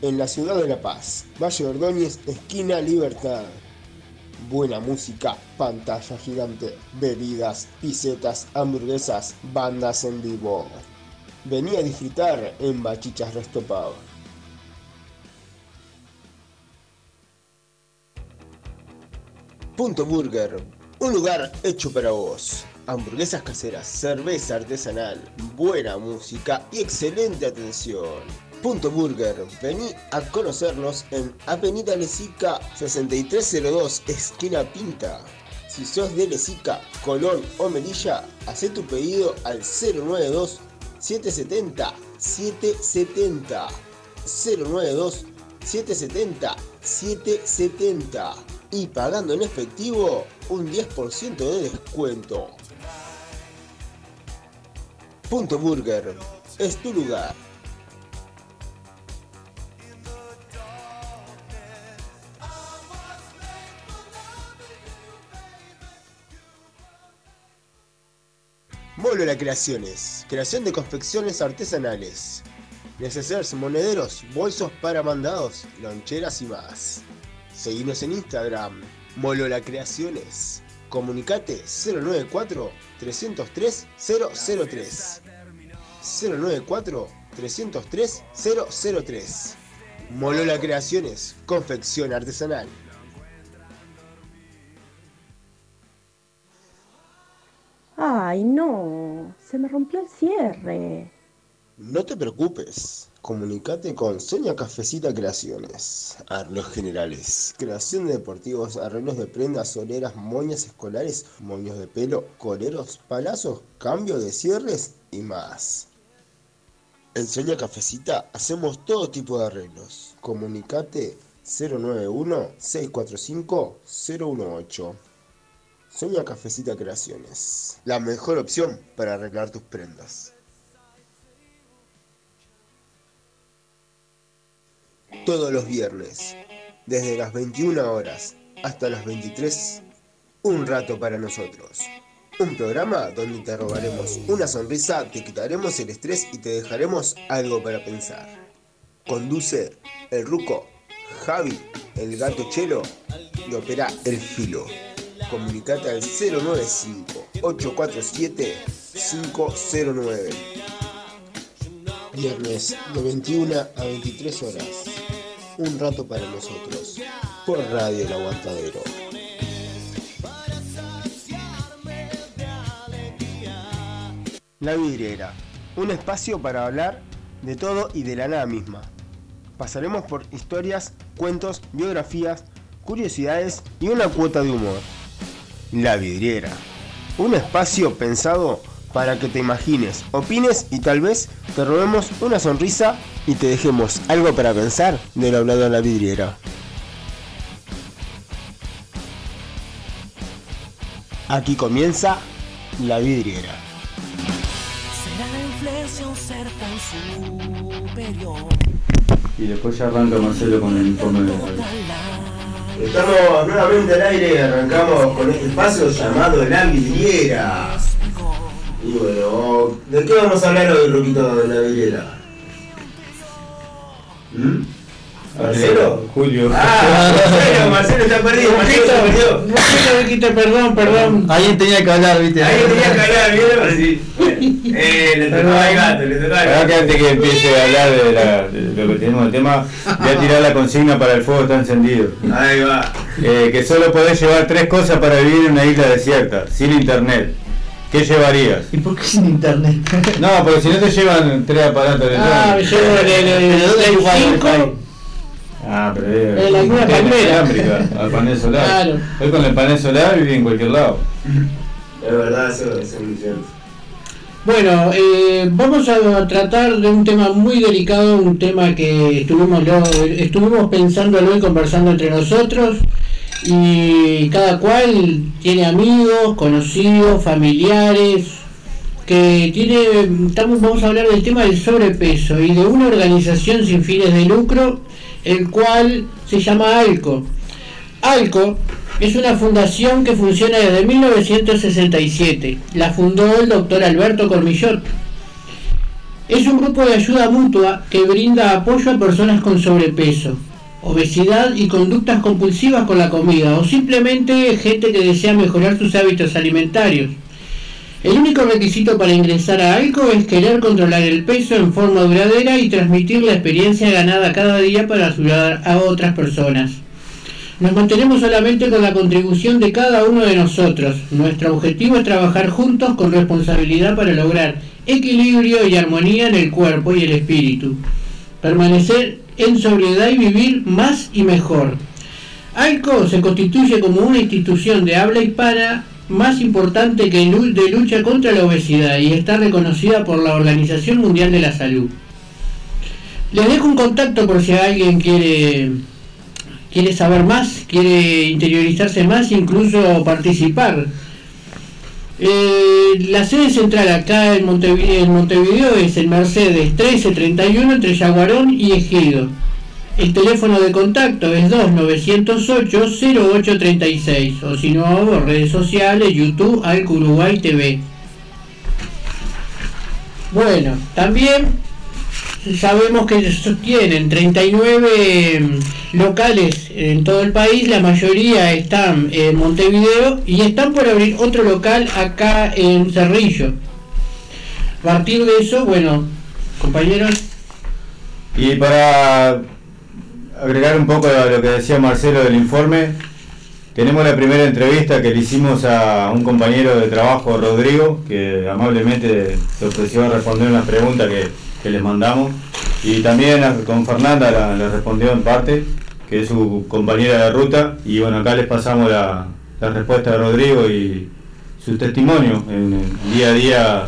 En la ciudad de La Paz, Valle Ordóñez, esquina Libertad. Buena música, pantalla gigante, bebidas, pisetas, hamburguesas, bandas en vivo. Vení a disfrutar en Bachichas Resto Pub. Punto Burger, un lugar hecho para vos. Hamburguesas caseras, cerveza artesanal, buena música y excelente atención. Punto Burger, vení a conocernos en Avenida Lesica 6302, esquina Pinta. Si sos de Lesica, Colón o Melilla, haz tu pedido al 092 770 770 092 770 770 y pagando en efectivo un 10% de descuento. Punto Burger es tu lugar. Molola Creaciones, creación de confecciones artesanales, necesarios monederos, bolsos para mandados, loncheras y más. Seguinos en Instagram, Molola Creaciones. Comunicate 094 303 003. 094 303 003. Molola Creaciones, confección artesanal. Ay, no, se me rompió el cierre. No te preocupes, comunicate con Sonia Cafecita Creaciones. Arreglos generales, creación de deportivos, arreglos de prendas, soleras, moñas escolares, moños de pelo, coleros, palazos, cambio de cierres y más. En Sonia Cafecita hacemos todo tipo de arreglos. Comunicate 091-645-018. Sonia Cafecita Creaciones, la mejor opción para arreglar tus prendas. todos los viernes, desde las 21 horas hasta las 23, un rato para nosotros. Un programa donde te robaremos una sonrisa, te quitaremos el estrés y te dejaremos algo para pensar. Conduce el ruco, Javi, el gato chelo y opera el filo. Comunicate al 095-847-509. Viernes de 21 a 23 horas un rato para nosotros por Radio El Aguantadero. La vidriera, un espacio para hablar de todo y de la nada misma. Pasaremos por historias, cuentos, biografías, curiosidades y una cuota de humor. La vidriera, un espacio pensado para que te imagines, opines y tal vez te robemos una sonrisa y te dejemos algo para pensar de lo hablado en la vidriera. Aquí comienza la vidriera. Superior. Y después ya arranca Marcelo con el informe de Estamos nuevamente al aire, arrancamos con este espacio llamado La Vidriera. Y bueno, ¿de qué vamos a hablar hoy, Ruquito, de la vidriera? ¿Mm? ¿Marcelo? Julio. Ah, Marcelo, Marcelo está perdido, Marcelo perdió. Ruquito, Ruquito, perdón, perdón. Alguien tenía que hablar, viste. Ahí tenía que hablar, ¿vieron? Así. Eh, le tocaba al gato, le tocaba al Ahora que gato. antes que empiece a hablar de, la- de lo que tenemos de tema, voy a tirar la consigna para el fuego está encendido. Ahí va. Eh, que solo podés llevar tres cosas para vivir en una isla desierta, sin internet. ¿Qué llevarías? ¿Y por qué sin internet? No, porque si no te llevan tres aparatos Ah, me electrónicos. llevo el, el, el, ¿Pero dónde el jugás el 5. wifi? Ah, pero eh, En alguna palmera. al panel solar. Claro. Hoy con el panel solar viví en cualquier lado. Es verdad, eso, es muy cierto. Bueno, eh, vamos a tratar de un tema muy delicado, un tema que estuvimos, lo, estuvimos pensándolo y conversando entre nosotros y cada cual tiene amigos, conocidos, familiares, que tiene, estamos, vamos a hablar del tema del sobrepeso y de una organización sin fines de lucro, el cual se llama ALCO. ALCO es una fundación que funciona desde 1967. La fundó el doctor Alberto Cormillot. Es un grupo de ayuda mutua que brinda apoyo a personas con sobrepeso, obesidad y conductas compulsivas con la comida o simplemente gente que desea mejorar sus hábitos alimentarios. El único requisito para ingresar a AICO es querer controlar el peso en forma duradera y transmitir la experiencia ganada cada día para ayudar a otras personas. Nos mantenemos solamente con la contribución de cada uno de nosotros. Nuestro objetivo es trabajar juntos con responsabilidad para lograr equilibrio y armonía en el cuerpo y el espíritu. Permanecer en sobriedad y vivir más y mejor. AICO se constituye como una institución de habla hispana más importante que de lucha contra la obesidad y está reconocida por la Organización Mundial de la Salud. Les dejo un contacto por si alguien quiere quiere saber más, quiere interiorizarse más, incluso participar. Eh, la sede central acá en Montevideo, en Montevideo es el Mercedes 1331 entre Yaguarón y Ejido. El teléfono de contacto es 2908-0836 o si no, redes sociales, YouTube, Alco Uruguay TV. Bueno, también sabemos que tienen 39 locales en todo el país, la mayoría están en Montevideo y están por abrir otro local acá en Cerrillo. A partir de eso, bueno, compañeros, Y para agregar un poco a lo que decía Marcelo del informe, tenemos la primera entrevista que le hicimos a un compañero de trabajo, Rodrigo, que amablemente se ofreció a responder unas preguntas que, que les mandamos. Y también con Fernanda la, respondió en parte, que es su compañera de ruta. Y bueno, acá les pasamos la, la respuesta de Rodrigo y su testimonio en día a día,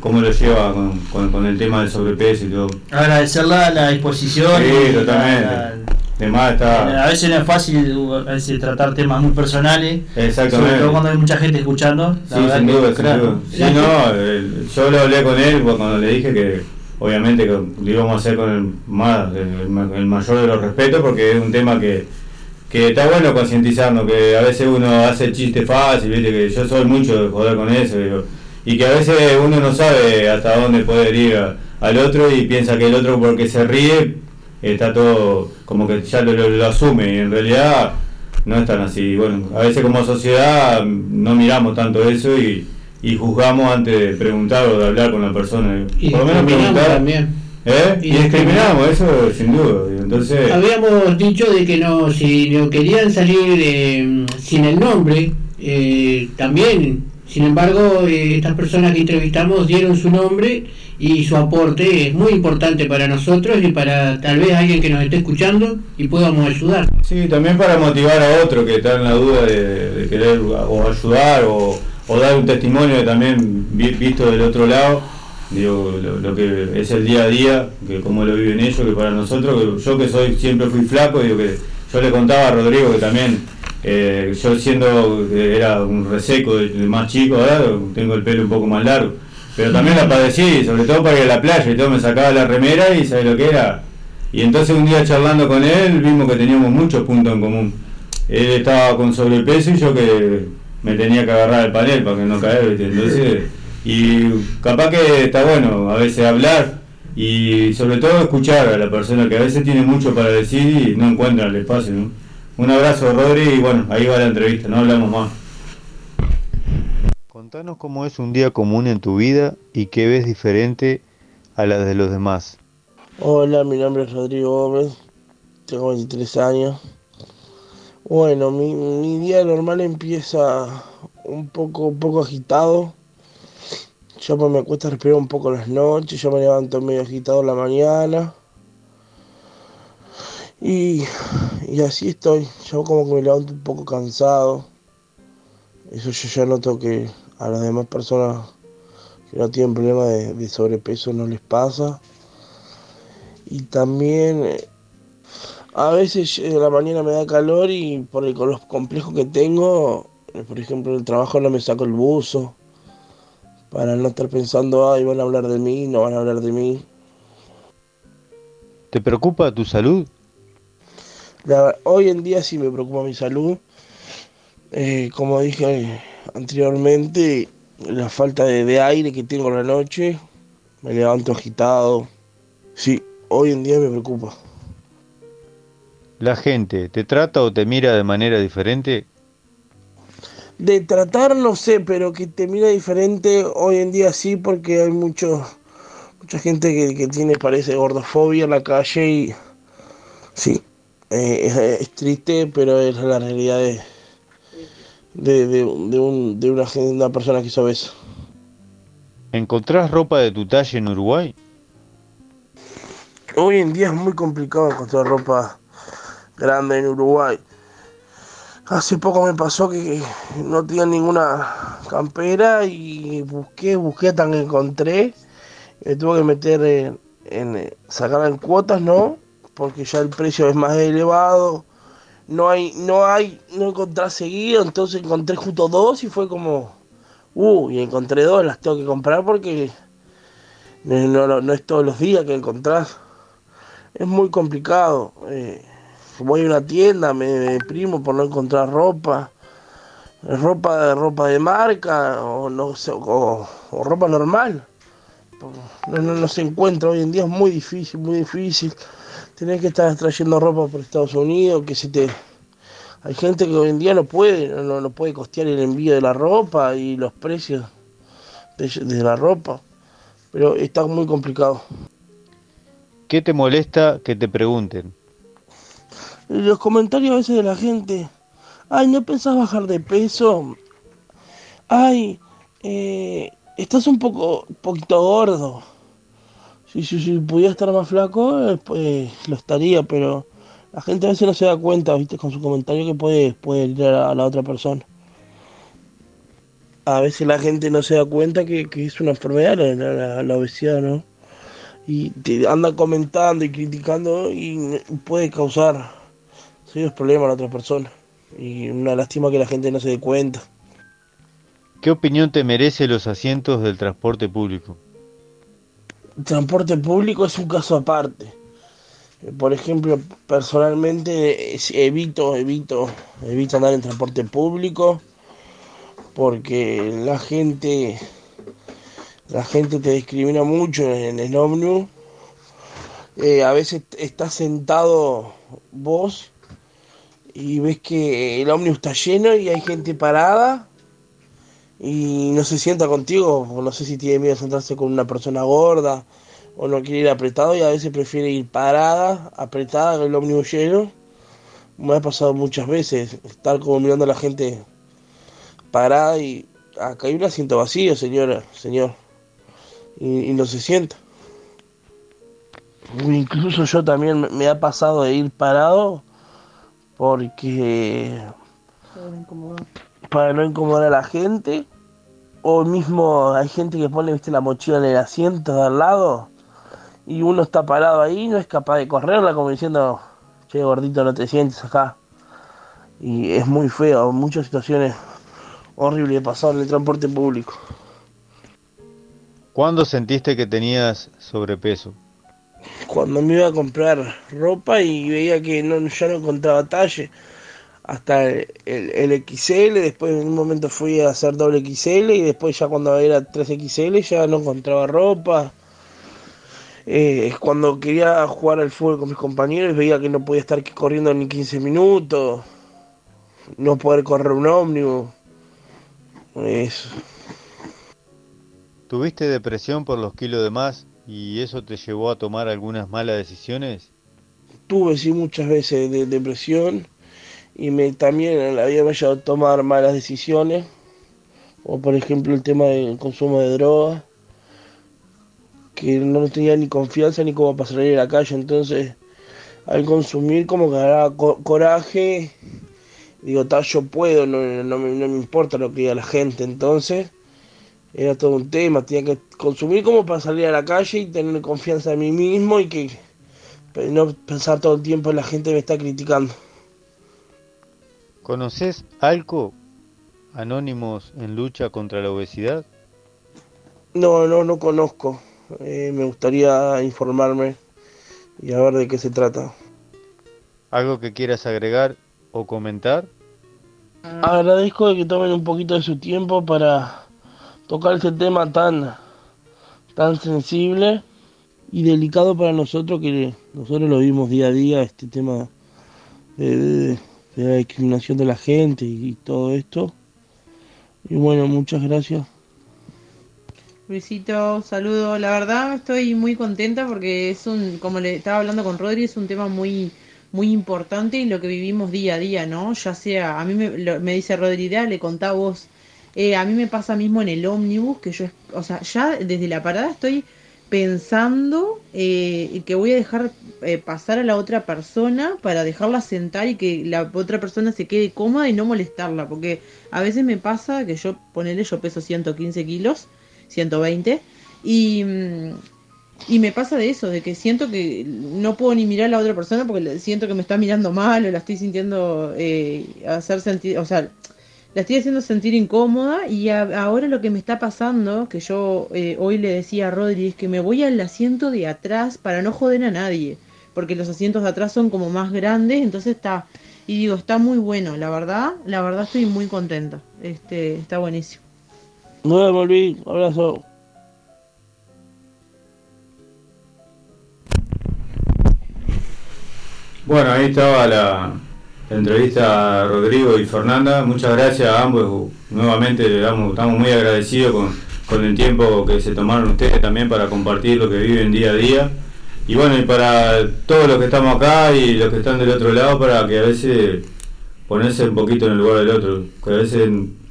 cómo lo lleva con, con- con el tema del sobrepeso y todo. Agradecerla la disposición. Sí, la- totalmente. Además a está. veces no es fácil a veces, tratar temas muy personales. Exactamente. Sobre todo cuando hay mucha gente escuchando. La Sí, sin duda, sin claro. duda. Sí, no, el- yo lo hablé con él cuando le dije que obviamente que lo íbamos a hacer con el, más, el, el mayor de los respetos porque es un tema que, que está bueno concientizarnos, que a veces uno hace chiste fácil, ¿viste? que yo soy mucho de joder con eso, digo, y que a veces uno no sabe hasta dónde poder ir a- al otro y piensa que el otro porque se ríe está todo como que ya lo, lo- lo asume y en realidad no es tan así. Bueno, a veces como sociedad no miramos tanto eso y, y juzgamos antes de preguntar o de hablar con la persona. y Por lo menos preguntar. también. ¿Eh? Y Y, discriminamos, eso sin duda. Entonces, Habíamos dicho de que no, si no querían salir eh, sin el nombre, eh, también, sin embargo, eh, estas personas que entrevistamos dieron su nombre y su aporte es muy importante para nosotros y para tal vez alguien que nos esté escuchando y podamos ayudar. Sí, también para motivar a otro que está en la duda de, querer o ayudar o, dar un testimonio también vi- visto del otro lado, digo, lo, lo que es el día a día, que cómo lo viven ellos, que para nosotros, que yo que soy siempre fui flaco, digo que yo le contaba a Rodrigo que también eh, yo siendo que era un reseco de, de más chico, tengo el pelo un poco más largo, pero también la padecí, sobre todo para ir a la playa y todo, me sacaba la remera y sabes lo que era. Y entonces un día charlando con él vimos que teníamos muchos puntos en común. Él estaba con sobrepeso y yo que me tenía que agarrar el panel para que no caer. Entonces, y capaz que está bueno a veces hablar y sobre todo escuchar a la persona que a veces tiene mucho para decir y no encuentra el espacio, ¿no? Un abrazo Rodri y bueno, ahí va la entrevista, no hablamos más. Contanos cómo es un día común en tu vida y qué ves diferente a la de los demás. Hola, mi nombre es Rodrigo Gómez, tengo 23 años. Bueno, mi, mi día normal empieza un poco, un poco agitado. Yo me cuesta respirar un poco en las noches, yo me levanto medio agitado en la mañana. Y, y así estoy, yo como que me levanto un poco cansado. Eso yo ya noto que a las demás personas que no tienen problema de, de sobrepeso no les pasa. Y también a veces eh, la mañana me da calor y por el con los complejos que tengo, por ejemplo, en el trabajo no me saco el buzo para no estar pensando, ay, van a hablar de mí, no van a hablar de mí. ¿Te preocupa tu salud? La- hoy en día sí me preocupa mi salud. Eh, como dije anteriormente, la falta de, de aire que tengo en la noche me levanto agitado. Sí, hoy en día me preocupa. ¿La gente te trata o te mira de manera diferente? De tratar no sé, pero que te mira diferente hoy en día sí, porque hay mucho, mucha gente que, que tiene, parece, gordofobia en la calle y sí, eh, es, es triste, pero es la realidad de, de, de, de un- de una persona que hizo eso. ¿Encontrás ropa de tu talla en Uruguay? Hoy en día es muy complicado encontrar ropa grande en Uruguay. Hace poco me pasó que no tenía ninguna campera y busqué, busqué hasta que encontré. Me tuve que meter en, eh, sacar en cuotas, ¿no? Porque ya el precio es más elevado. No hay, no hay, no encontré seguido, entonces encontré justo dos y fue como, uh, y encontré dos, las tengo que comprar porque no es todos los días que encontrás. Es muy complicado. eh, voy a una tienda, me deprimo por no encontrar ropa. Ropa, ropa de marca o, no o, ropa normal. No, no, no se encuentra hoy en día, es muy difícil, muy difícil. Tenés que estar trayendo ropa por Estados Unidos, que se te... Hay gente que hoy en día no puede, no, no- puede costear el envío de la ropa y los precios de la ropa. Pero está muy complicado. ¿Qué te molesta que te pregunten? Los comentarios a veces de la gente. Ay, ¿no pensás bajar de peso? Ay, eh, estás un poco, poquito gordo. Si, si, si pudiera estar más flaco, pues lo estaría, pero la gente a veces no se da cuenta, viste, con su comentario que puede, puede herir a la, otra persona. A veces la gente no se da cuenta que, que es una enfermedad la, la- la- obesidad, ¿no? Y te anda comentando y criticando y puede causar serios problemas a la otra persona. Y una lástima que la gente no se dé cuenta. ¿Qué opinión te merece los asientos del transporte público? El transporte público es un caso aparte. Eh, Por ejemplo, personalmente evito, evito, evito andar en transporte público porque la gente, la gente te discrimina mucho en el ómnibus. Eh, a veces estás sentado vos y ves que el ómnibus está lleno y hay gente parada y no se sienta contigo, o no sé si tiene miedo de sentarse con una persona gorda o no quiere ir apretado y a veces prefiere ir parada, apretada con el ómnibus lleno. Me ha pasado muchas veces estar como mirando a la gente parada y acá hay un asiento vacío, señora, señor, y, y no se sienta. Incluso yo también me ha pasado de ir parado porque para no incomodar a la gente. O mismo hay gente que pone viste, la mochila en el asiento de al lado y uno está parado ahí y no es capaz de correrla como diciendo, che gordito no te sientes acá. Y es muy feo, muchas situaciones horribles he pasado en el transporte público. ¿Cuándo sentiste que tenías sobrepeso? Cuando me iba a comprar ropa y veía que no, ya no encontraba talle, hasta el, el- XL, después en un momento fui a hacer doble XL y después ya cuando era 3XL ya no encontraba ropa. Eh, cuando quería jugar al fútbol con mis compañeros veía que no podía estar corriendo ni 15 minutos, no poder correr un ómnibus. Eso. ¿Tuviste depresión por los kilos de más y eso te llevó a tomar algunas malas decisiones? tuve sí muchas veces de depresión y me también la vida me llevado a tomar malas decisiones, o por ejemplo el tema del consumo de drogas, que no tenía ni confianza ni cómo para salir a la calle, entonces al consumir como que agarraba co- coraje, digo, tal, yo puedo, no, no me, no me importa lo que diga la gente, entonces era todo un tema, tenía que consumir como para salir a la calle y tener confianza en mí mismo y que no pensar todo el tiempo en la gente que me está criticando. ¿Conoces ALCO, Anónimos en lucha contra la obesidad? No, no, no conozco. Eh, me gustaría informarme y a ver de qué se trata. ¿Algo que quieras agregar o comentar? Agradezco de que tomen un poquito de su tiempo para tocar este tema tan, tan sensible y delicado para nosotros que nosotros lo vimos día a día, este tema de, de- de la discriminación de la gente y, todo esto. Y bueno, muchas gracias. Luisito, saludo. La verdad estoy muy contenta porque es un, como le estaba hablando con Rodri, es un tema muy, muy importante y lo que vivimos día a día, ¿no? Ya sea, a mí me, lo- me dice Rodri, le contá vos. Eh, a mí me pasa mismo en el ómnibus, que yo, o sea, ya desde la parada estoy pensando eh, que voy a dejar eh, pasar a la otra persona para dejarla sentar y que la otra persona se quede cómoda y no molestarla, porque a veces me pasa que yo, ponele, yo peso 115 kilos, 120, y, mm, y me pasa de eso, de que siento que no puedo ni mirar a la otra persona porque siento que me está mirando mal o la estoy sintiendo eh, hacer sentir, o sea, la estoy haciendo sentir incómoda y a- ahora lo que me está pasando, que yo eh, hoy le decía a Rodri, es que me voy al asiento de atrás para no joder a nadie, porque los asientos de atrás son como más grandes, entonces está, y digo, está muy bueno, la verdad, la verdad estoy muy contenta, este, está buenísimo. Nos vemos, Luis. Abrazo. Bueno, ahí estaba la, entrevista a Rodrigo y Fernanda. Muchas gracias a ambos. Nuevamente damos, estamos muy agradecidos con, con el tiempo que se tomaron ustedes también para compartir lo que viven día a día. Y bueno, y para todos los que estamos acá y los que están del otro lado, para que a veces ponerse un poquito en el lugar del otro. Que a veces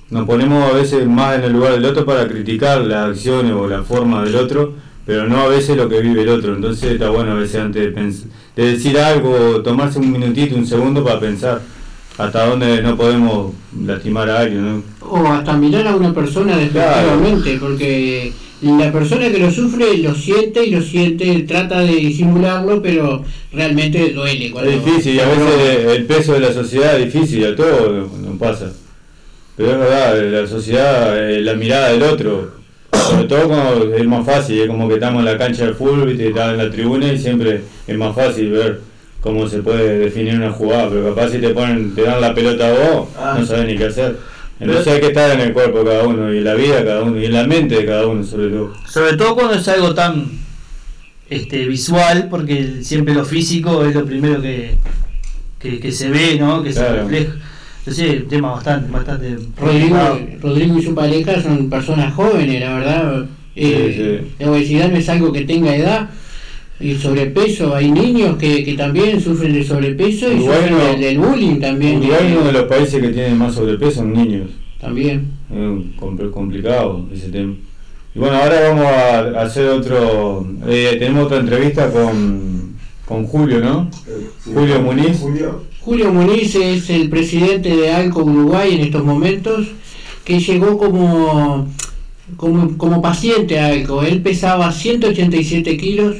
nos ponemos a veces más en el lugar del otro para criticar las acciones o la forma del otro, pero no a veces lo que vive el otro. Entonces está bueno a veces antes de, pens- de decir algo, tomarse un minutito, un segundo para pensar hasta dónde no podemos lastimar a alguien. ¿no? O hasta mirar a una persona despectivamente, porque la persona que lo sufre lo siente y lo siente, trata de disimularlo, pero realmente duele. cuando- Es difícil y a veces el peso de la sociedad es difícil, a todos nos pasa. Pero es verdad, la sociedad, eh, la mirada del otro, sobre todo cuando es más fácil, es como que estamos en la cancha de fútbol, ¿viste? estás en la tribuna y siempre es más fácil ver cómo se puede definir una jugada, pero capaz si te ponen, te dan la pelota a vos, no sabes ni qué hacer. Entonces hay que estar en el cuerpo de cada uno, y en la vida de cada uno, y en la mente de cada uno sobre todo. Sobre todo cuando es algo tan este, visual, porque siempre lo físico es lo primero que, que, que se ve, ¿no? que se refleja. Entonces es un tema bastante, bastante Rodrigo. Rodrigo y su pareja son personas jóvenes, la verdad. Eh, La obesidad no es algo que tenga edad. Y sobrepeso, hay niños que, que también sufren de sobrepeso y Uruguay sufren no- del, del bullying también. Uruguay es uno de los países que tiene más sobrepeso en niños. También. Es complicado ese tema. Y bueno, ahora vamos a hacer otro. eh, tenemos otra entrevista con, con Julio, ¿no? Julio Muniz. Julio Muniz es el presidente de ALCO Uruguay en estos momentos, que llegó como, como, como paciente a ALCO. Él pesaba 187 kilos,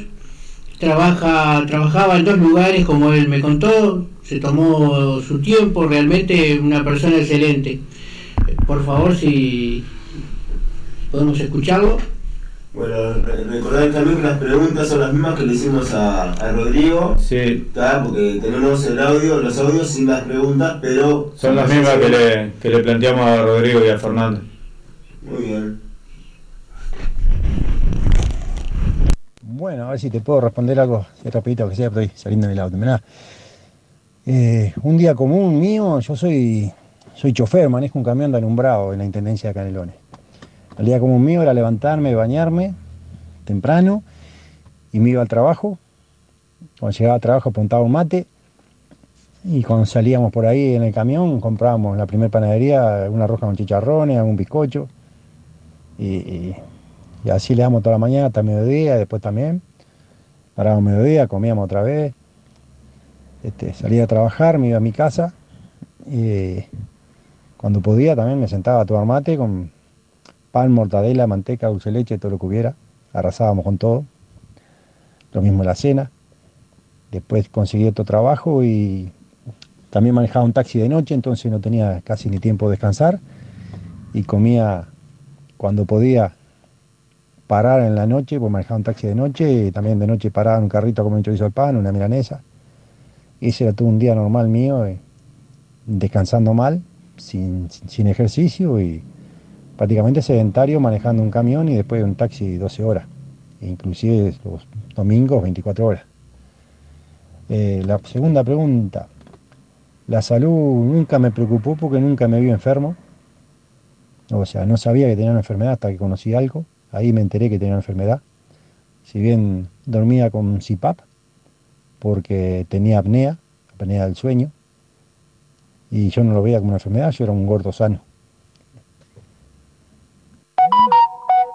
trabaja, trabajaba en dos lugares, como él me contó, se tomó su tiempo, realmente una persona excelente. Por favor, si podemos escucharlo. Bueno, re- recordar también que las preguntas son las mismas que le hicimos a, a Rodrigo. Sí. Porque tenemos el audio, los audios sin las preguntas, pero. Son las mismas que le, que le planteamos a Rodrigo y a Fernando. Muy bien. Bueno, a ver si te puedo responder algo así rapidito que sea, estoy saliendo del auto. Mirá, eh, un día común mío, yo soy, soy chofer, manejo un camión de alumbrado en la Intendencia de Canelones. El día común mío era levantarme, bañarme temprano y me iba al trabajo. Cuando llegaba al trabajo apuntaba un mate y cuando salíamos por ahí en el camión comprábamos en la primera panadería una rosca con chicharrones, algún bizcocho y, y- y así le damos toda la mañana hasta mediodía, después también. Parábamos mediodía, comíamos otra vez. Este, salía a trabajar, me iba a mi casa. Y cuando podía también me sentaba a tomar mate con pan, mortadela, manteca, dulce leche, todo lo que hubiera. Arrasábamos con todo. Lo mismo en la cena. Después conseguí otro trabajo y también manejaba un taxi de noche, entonces no tenía casi ni tiempo de descansar. Y comía cuando podía parar en la noche, pues manejaba un taxi de noche, y también de noche paraba en un carrito a comer un chorizo de pan, una milanesa. Ese era todo un día normal mío, eh, descansando mal, sin- sin ejercicio y prácticamente sedentario manejando un camión y después un taxi 12 horas. e inclusive los domingos 24 horas. Eh, la segunda pregunta, la salud nunca me preocupó porque nunca me vi enfermo. O sea, no sabía que tenía una enfermedad hasta que conocí algo. Ahí me enteré que tenía una enfermedad. Si bien dormía con CPAP, porque tenía apnea, apnea del sueño, y yo no lo veía como una enfermedad, yo era un gordo sano.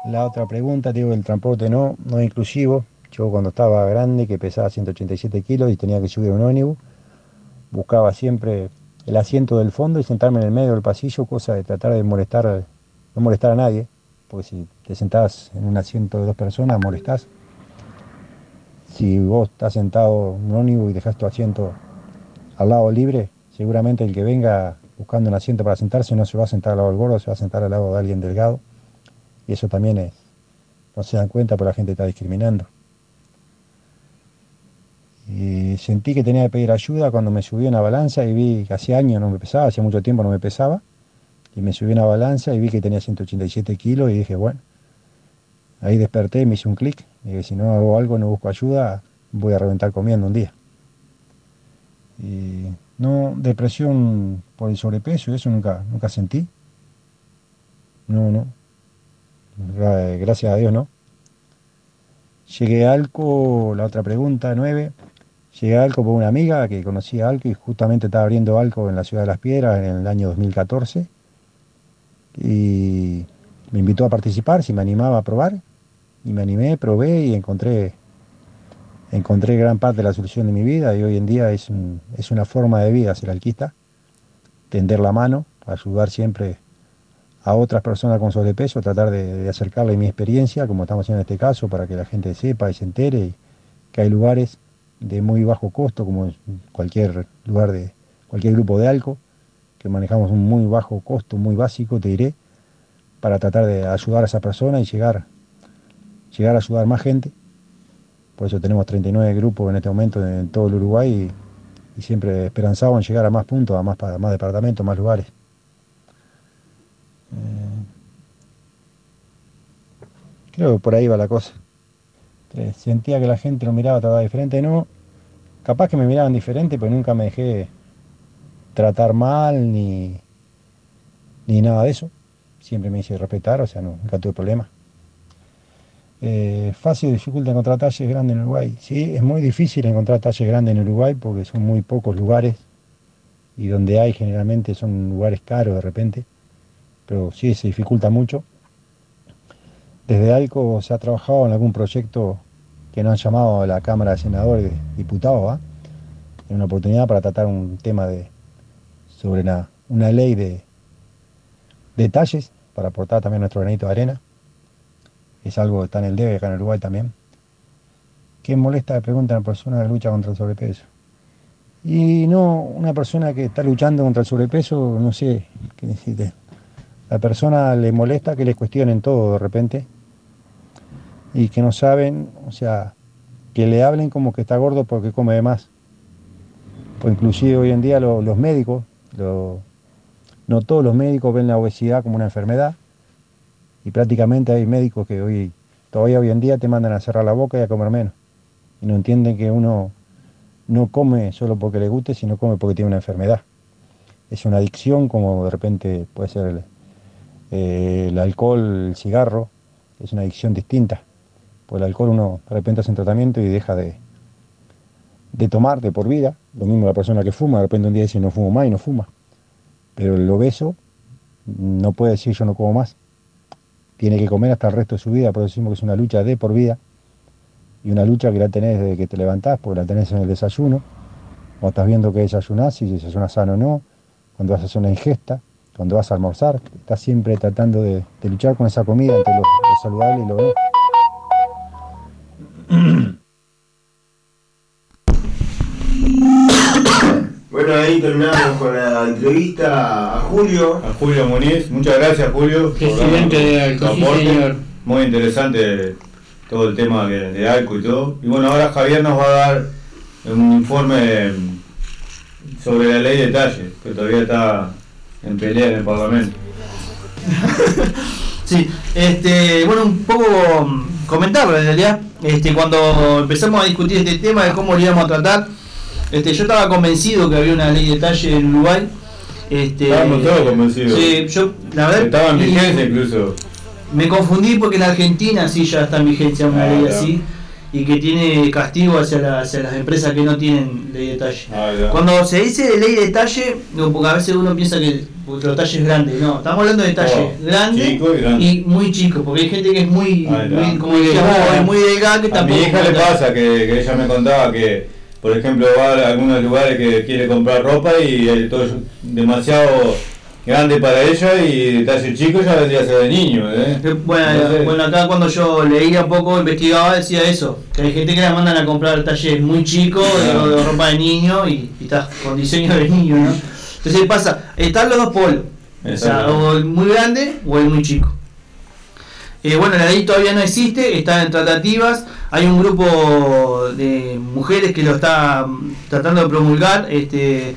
La otra pregunta, digo, el transporte no, no es inclusivo. Yo cuando estaba grande, que pesaba 187 kilos y tenía que subir un ónibus, buscaba siempre el asiento del fondo y sentarme en el medio del pasillo, cosa de tratar de molestar, no molestar a nadie, porque si te sentás en un asiento de dos personas, molestás. Si vos estás sentado en un ónibus y dejas tu asiento al lado libre, seguramente el que venga buscando un asiento para sentarse no se va a sentar al lado del gordo, se va a sentar al lado de alguien delgado. Y eso también es, no se dan cuenta, pero la gente está discriminando. Y sentí que tenía que pedir ayuda cuando me subí a una balanza y vi que hace años no me pesaba, hace mucho tiempo no me pesaba. Y me subí a una balanza y vi que tenía 187 kilos y dije, bueno, ahí desperté me hice un clic. Y dije, si no hago algo, no busco ayuda, voy a reventar comiendo un día. Y no, depresión por el sobrepeso, eso nunca, nunca sentí. No, no. Gra- Gracias a Dios, ¿no? Llegué a Alco, la otra pregunta, 9. Llegué a Alco por una amiga que conocía Alco y justamente estaba abriendo Alco en la ciudad de Las Piedras en el año 2014. Y me invitó a participar, si me animaba a probar. Y me animé, probé y encontré, encontré gran parte de la solución de mi vida. Y hoy en día es, es una forma de vida ser alquista. Tender la mano, ayudar siempre a otras personas con sobrepeso, tratar de, acercarle mi experiencia, como estamos haciendo en este caso, para que la gente sepa y se entere que hay lugares de muy bajo costo, como cualquier lugar de cualquier grupo de alco, que manejamos un muy bajo costo, muy básico, te diré, para tratar de ayudar a esa persona y llegar, llegar a ayudar más gente. Por eso tenemos 39 grupos en este momento en todo el Uruguay y, siempre esperanzado en llegar a más puntos, a más, pa- más departamentos, más lugares. Creo que por ahí va la cosa. Eh, Sentía que la gente lo miraba trataba diferente, no. Capaz que me miraban diferente, pero nunca me dejé tratar mal ni, ni nada de eso. Siempre me hice respetar, o sea, nunca tuve problemas. Eh, fácil dificulta encontrar talles grandes en Uruguay. Sí, es muy difícil encontrar talles grandes en Uruguay porque son muy pocos lugares y donde hay generalmente son lugares caros de repente, pero sí se dificulta mucho. Desde ALCO se ha trabajado en algún proyecto que nos han llamado a la Cámara de Senadores y Diputados, ¿va? en una oportunidad para tratar un tema de sobre una, una ley de detalles para aportar también nuestro granito de arena. Es algo que está en el debe acá en Uruguay también. ¿Qué molesta? Pregunta a una persona que lucha contra el sobrepeso. Y no, una persona que está luchando contra el sobrepeso, no sé qué decirte. La persona le molesta que le cuestionen todo de repente y que no saben, o sea, que le hablen como que está gordo porque come de más. O inclusive hoy en día lo- los médicos, no todos los médicos ven la obesidad como una enfermedad y prácticamente hay médicos que hoy, todavía hoy en día te mandan a cerrar la boca y a comer menos. Y no entienden que uno no come solo porque le guste, sino come porque tiene una enfermedad. Es una adicción como de repente puede ser eh, el alcohol, el cigarro, es una adicción distinta. Por el alcohol uno de repente hace un tratamiento y deja de, de tomar de por vida. Lo mismo la persona que fuma, de repente un día dice no fumo más y no fuma. Pero el obeso no puede decir yo no como más. Tiene que comer hasta el resto de su vida, por eso decimos que es una lucha de por vida. Y una lucha que la tenés desde que te levantás, porque la tenés en el desayuno. Cuando estás viendo que desayunás, si desayunas sano o no. Cuando hacer una ingesta, cuando vas a almorzar. Estás siempre tratando de, de luchar con esa comida entre lo, lo saludable y lo no. Bueno, ahí terminamos con la entrevista a Julio. A Julio Muniz, muchas gracias Julio. Presidente de Alco, sí, señor. Muy interesante todo el tema de, de Alco y todo. Y bueno, ahora Javier nos va a dar un informe sobre la ley de talles, que todavía está en pelea en el Parlamento. Sí, este, bueno, un poco mm, comentarlo en realidad. Este, cuando empezamos a discutir este tema de cómo lo íbamos a tratar, este, yo estaba convencido que había una ley de talle en Uruguay. Este, Estábamos todos convencidos. Sí, yo, la verdad. Estaba en vigencia incluso. Me confundí porque en Argentina sí ya está en vigencia una Ah, ley así y que tiene castigo hacia, la- hacia las empresas que no tienen ley de talle. Ah. Cuando se dice ley de talle, no, porque a veces uno piensa que los talles grandes, no, estamos hablando de talle Oh, grande, chico y grande. y muy chico, porque hay gente que es muy, Ah, muy como decía vos, es muy delgada que A mi hija le pasa que, que ella me contaba que, por ejemplo, va a algunos lugares que quiere comprar ropa y eh, todo es demasiado grande para ella y de talle chico ya vendría a ser de niño. ¿eh? Bueno, Entonces- bueno, acá cuando yo leía un poco, investigaba, decía eso, que hay gente que la mandan a comprar talles muy chicos, de, Ah. de ropa de niño y, y está con diseño de niño, ¿no? Entonces pasa, están los dos polos, o sea, o el muy grande o el muy chico. Eh, bueno, la ley todavía no existe, está en tratativas, hay un grupo de mujeres que lo está mm, tratando de promulgar, este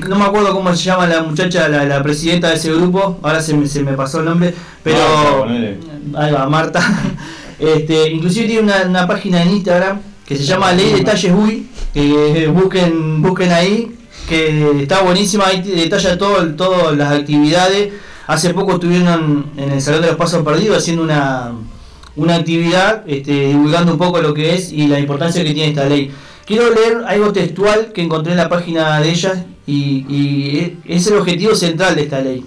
no me acuerdo cómo se llama la muchacha, la, la presidenta de ese grupo, ahora se me, se me pasó el nombre, pero Marta, ahí va, Marta. Este, inclusive tiene una, una página en Instagram que se llama Ley Detalles UI, que eh, busquen, busquen ahí, que está buenísima, ahí detalla todo, todas las actividades. Hace poco estuvieron en el Salón de los Pasos Perdidos haciendo una, una actividad, este, divulgando un poco lo que es y la importancia que tiene esta ley. Quiero leer algo textual que encontré en la página de ellas y, y es el objetivo central de esta ley.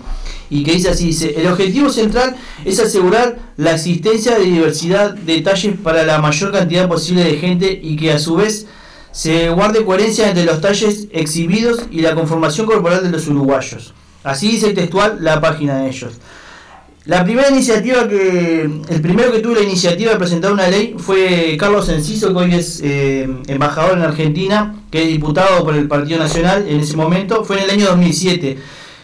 Y que dice así, dice, el objetivo central es asegurar la existencia de diversidad de talles para la mayor cantidad posible de gente y que a su vez se guarde coherencia entre los talles exhibidos y la conformación corporal de los uruguayos. Así dice textual la página de ellos. La primera iniciativa que, el primero que tuvo la iniciativa de presentar una ley fue Carlos Enciso, que hoy es eh, embajador en Argentina, que es diputado por el Partido Nacional en ese momento, fue en el año 2007.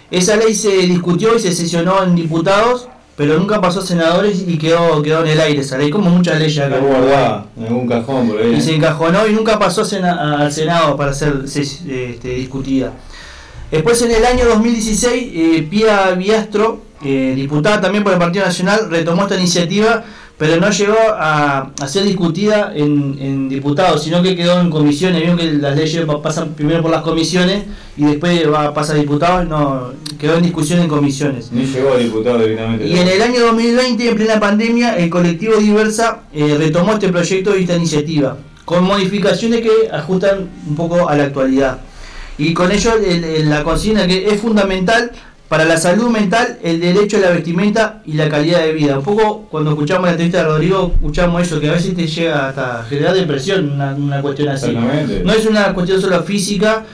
Esa ley se discutió y se sesionó en diputados, pero nunca pasó a senadores y quedó, quedó en el aire esa ley, como muchas leyes acá. En Uruguay. guardada en algún cajón por ahí. Y se encajonó y nunca pasó sena- al Senado para ser se- este, discutida. Después en el año 2016, eh, Pia Biastro, eh, diputada también por el Partido Nacional, retomó esta iniciativa, pero no llegó a, a ser discutida en, en diputados, sino que quedó en comisiones. Vieron que las leyes pa- pasan primero por las comisiones y después va, pasa a diputados, no, quedó en discusión en comisiones. Ni llegó a diputado directamente. Y en el año 2020, en plena pandemia, el colectivo Diversa eh, retomó este proyecto y esta iniciativa, con modificaciones que ajustan un poco a la actualidad. Y con ello el- el- la consigna que es fundamental para la salud mental el derecho a la vestimenta y la calidad de vida. Un poco cuando escuchamos la entrevista de Rodrigo, escuchamos eso, que a veces te llega hasta a generar depresión una, una cuestión así. Exactamente. No es una cuestión solo física,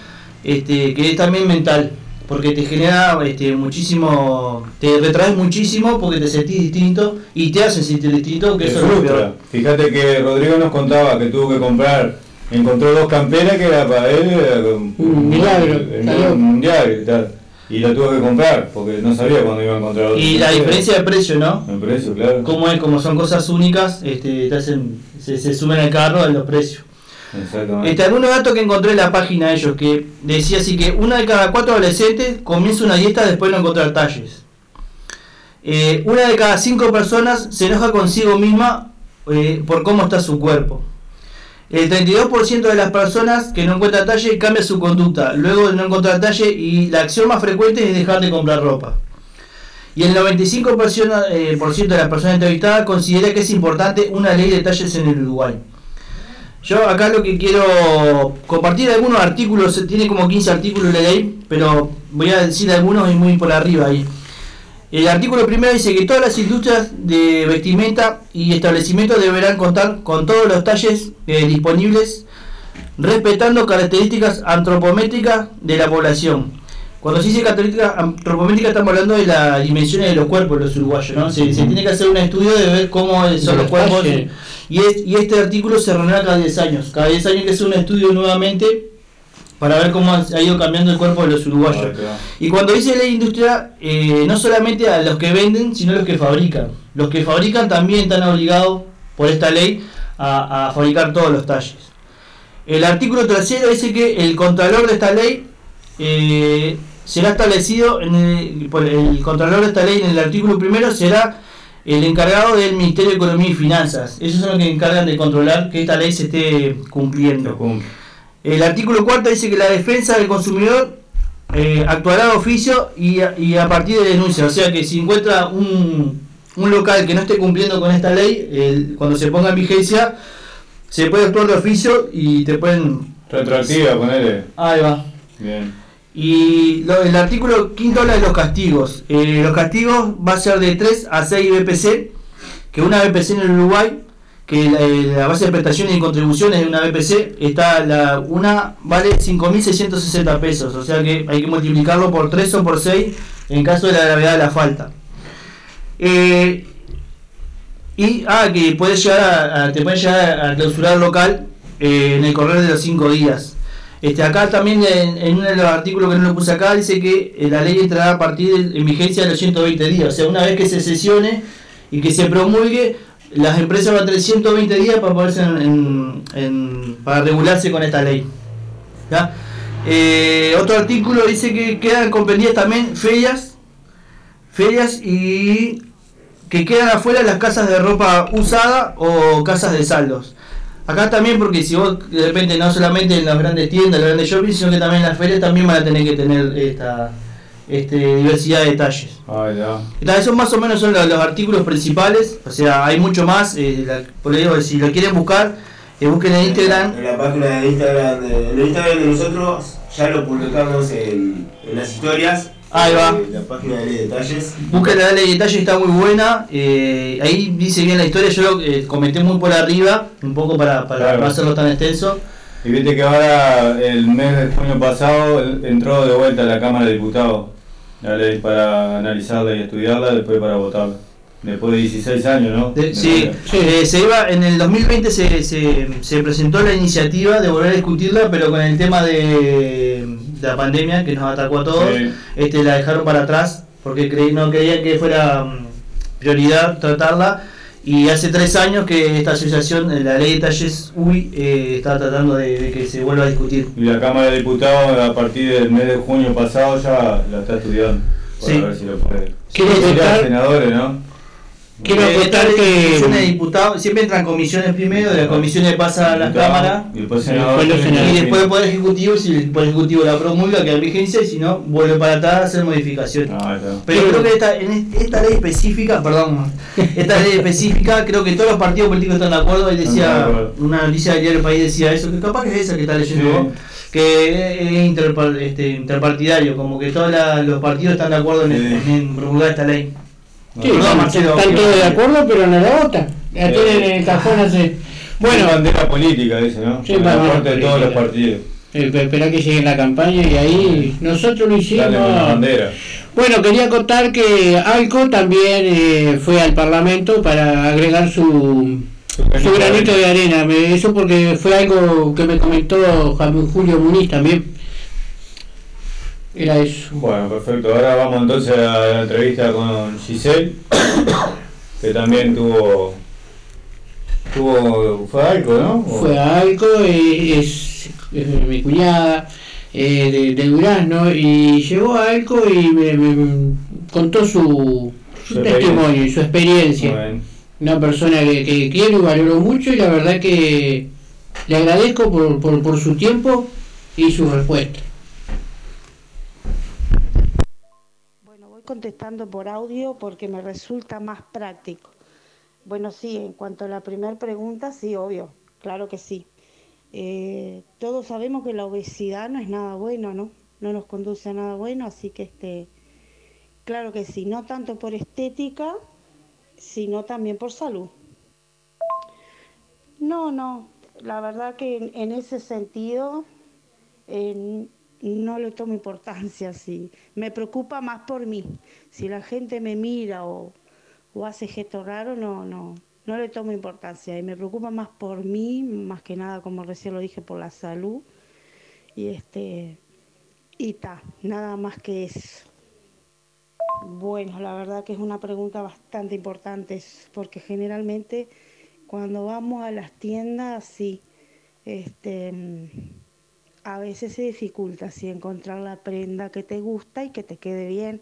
este, que es también mental, porque te genera este, muchísimo, te retraes muchísimo porque te sentís distinto y te hacen sentir distinto, que Te eso es lo frustra. peor. Fíjate que Rodrigo nos contaba que tuvo que comprar, encontró dos camperas que era para él era un, Un milagro, mundial y la tuvo que comprar porque no sabía cuándo iba a encontrar otra. Y la diferencia de precio, ¿no? El precio, claro. Como es, como son cosas únicas, este, te hacen, se, se sumen al carro a los precios. Exactamente. Este, algunos datos que encontré en la página de ellos, que decía así que una de cada cuatro adolescentes comienza una dieta después de no encontrar talles. Eh, una de cada cinco personas se enoja consigo misma eh, por cómo está su cuerpo. El 32% de las personas que no encuentran talle cambia su conducta luego de no encontrar talle y la acción más frecuente es dejar de comprar ropa. Y el 95% eh, por ciento de las personas entrevistadas considera que es importante una ley de talles en el Uruguay. Yo acá lo que quiero compartir algunos artículos, tiene como 15 artículos la ley, pero voy a decir algunos y muy por arriba ahí. El artículo primero dice que todas las industrias de vestimenta y establecimientos deberán contar con todos los talles eh, disponibles, respetando características antropométricas de la población. Cuando se dice características antropométricas estamos hablando de las dimensiones de los cuerpos de los uruguayos, ¿no? Se, se tiene que hacer un estudio de ver cómo son De los cuerpos. Y, es- y este artículo se renueva cada 10 años. Cada 10 años hay que hacer un estudio nuevamente para ver cómo ha ido cambiando el cuerpo de los uruguayos. Ah, claro. Y cuando dice ley industria, eh, no solamente a los que venden, sino a los que fabrican. Los que fabrican también están obligados por esta ley a, a fabricar todos los talles. El artículo tercero dice que el contralor de esta ley eh, será establecido, en el, el contralor de esta ley en el artículo primero será el encargado del Ministerio de Economía y Finanzas. Ellos son los que encargan de controlar que esta ley se esté cumpliendo. El artículo cuarto dice que la defensa del consumidor eh, actuará de oficio y a, y a partir de denuncia. O sea que si encuentra un, un local que no esté cumpliendo con esta ley, el- cuando se ponga en vigencia, se puede actuar de oficio y te pueden... Retroactiva, ponele. Ahí va. Bien. Y lo- el artículo quinto habla de los castigos. Eh, los castigos va a ser de 3 a 6 BPC, que una BPC en el Uruguay, que la, eh, la base de prestaciones y contribuciones de una BPC está la una vale 5.660 pesos, o sea que hay que multiplicarlo por 3 o por 6 en caso de la gravedad de la falta. Eh, y ah, que puedes llegar a, te pueden llegar a clausurar local eh, en el correr de los 5 días. Este, acá también en, en uno de los artículos que no lo puse acá dice que la ley entrará a partir de, en vigencia de los 120 días. O sea, una vez que se sesione y que se promulgue, las empresas van a tener 120 días para poderse para regularse con esta ley. Eh, otro artículo dice que quedan comprendidas también ferias, ferias y que quedan afuera las casas de ropa usada o casas de saldos. Acá también porque si vos de repente no solamente en las grandes tiendas, en los grandes shopping, sino que también en las ferias también van a tener que tener esta este, diversidad de detalles. Ya. Entonces, esos más o menos son los, los artículos principales, o sea, hay mucho más, eh, la- por eso si lo quieren buscar, eh, busquen en Instagram. En la página de Instagram de, en el Instagram de nosotros ya lo publicamos en, en las historias. Ahí va. Eh, La página de Ley de detalles. Busquen la ley de detalle, está muy buena. eh, ahí dice bien la historia, yo lo eh, comenté muy por arriba, un poco para, para Claro. no hacerlo tan extenso. Y viste que ahora, el mes de junio pasado, entró de vuelta a la Cámara de Diputados la ley para analizarla y estudiarla, después para votarla. Después de 16 años, ¿no? De- sí, eh, se iba, en el 2020 se, se, se presentó la iniciativa de volver a discutirla, pero con el tema de, de la pandemia que nos atacó a todos, Sí. este, la dejaron para atrás porque creí, no creían que fuera mm, prioridad tratarla. Y hace tres años que esta asociación, eh, la ley de talles UI, eh, está tratando de, de que se vuelva a discutir. Y la Cámara de Diputados a partir del mes de junio pasado ya la está estudiando. Para Sí. ver si lo puede. Sería contar- senadores, ¿no? Quiero Eh, acotar que- de diputados siempre entran comisiones primero, de las comisiones pasa a Diputado, cámaras. Y después. Y el Poder Ejecutivo, si el Poder Ejecutivo la promulga, queda en vigencia, y si no, vuelve para atrás a hacer modificaciones. Ah. Pero creo que esta, en est- esta ley específica, perdón, esta ley específica, creo que todos los partidos políticos están de acuerdo. Ahí decía, una noticia del diario El País decía eso, que capaz que es esa que está leyendo Sí. vos, que es interpar- este, interpartidario, como que todos la- los partidos están de acuerdo en, Sí. en promulgar esta ley. Sí, No, están, todos de acuerdo, pero no la votan. La Eh, tienen en el cajón hace. Bueno, Bueno, bandera política, dice, ¿no? Sí, bandera de todos los partidos. eh, esperá que llegue la campaña y ahí nosotros lo hicimos. Bueno, quería contar que Alco también eh, fue al Parlamento para agregar su, su granito de arena. Me- Eso porque fue algo que me comentó Julio Muniz también. Era eso. Bueno, perfecto. Ahora vamos entonces a la entrevista con Giselle, que también tuvo. tuvo fue algo, ¿no? Fue a Alco, eh, es, es mi cuñada eh, de, de Durazno y llegó a Alco y me, me contó su, su Su testimonio y su experiencia. Bueno, Una persona que, que quiero y valoro mucho y la verdad que le agradezco por, por, por su tiempo y su respuesta. Bueno, voy contestando por audio porque me resulta más práctico. Bueno, sí, en cuanto a la primera pregunta, sí, obvio, claro que sí. Eh, todos sabemos que la obesidad no es nada bueno, ¿no? No nos conduce a nada bueno, así que este, claro que sí, no tanto por estética, sino también por salud. No, no, la verdad que en, ese sentido eh, no le tomo importancia, sí. Me preocupa más por mí. Si la gente me mira o, o hace gestos raros, no, no, no le tomo importancia. Y me preocupa más por mí, más que nada, como recién lo dije, por la salud. Y este, y ta, nada más que eso. Bueno, la verdad que es una pregunta bastante importante, porque generalmente cuando vamos a las tiendas, sí, este, a veces se dificulta sí, encontrar la prenda que te gusta y que te quede bien.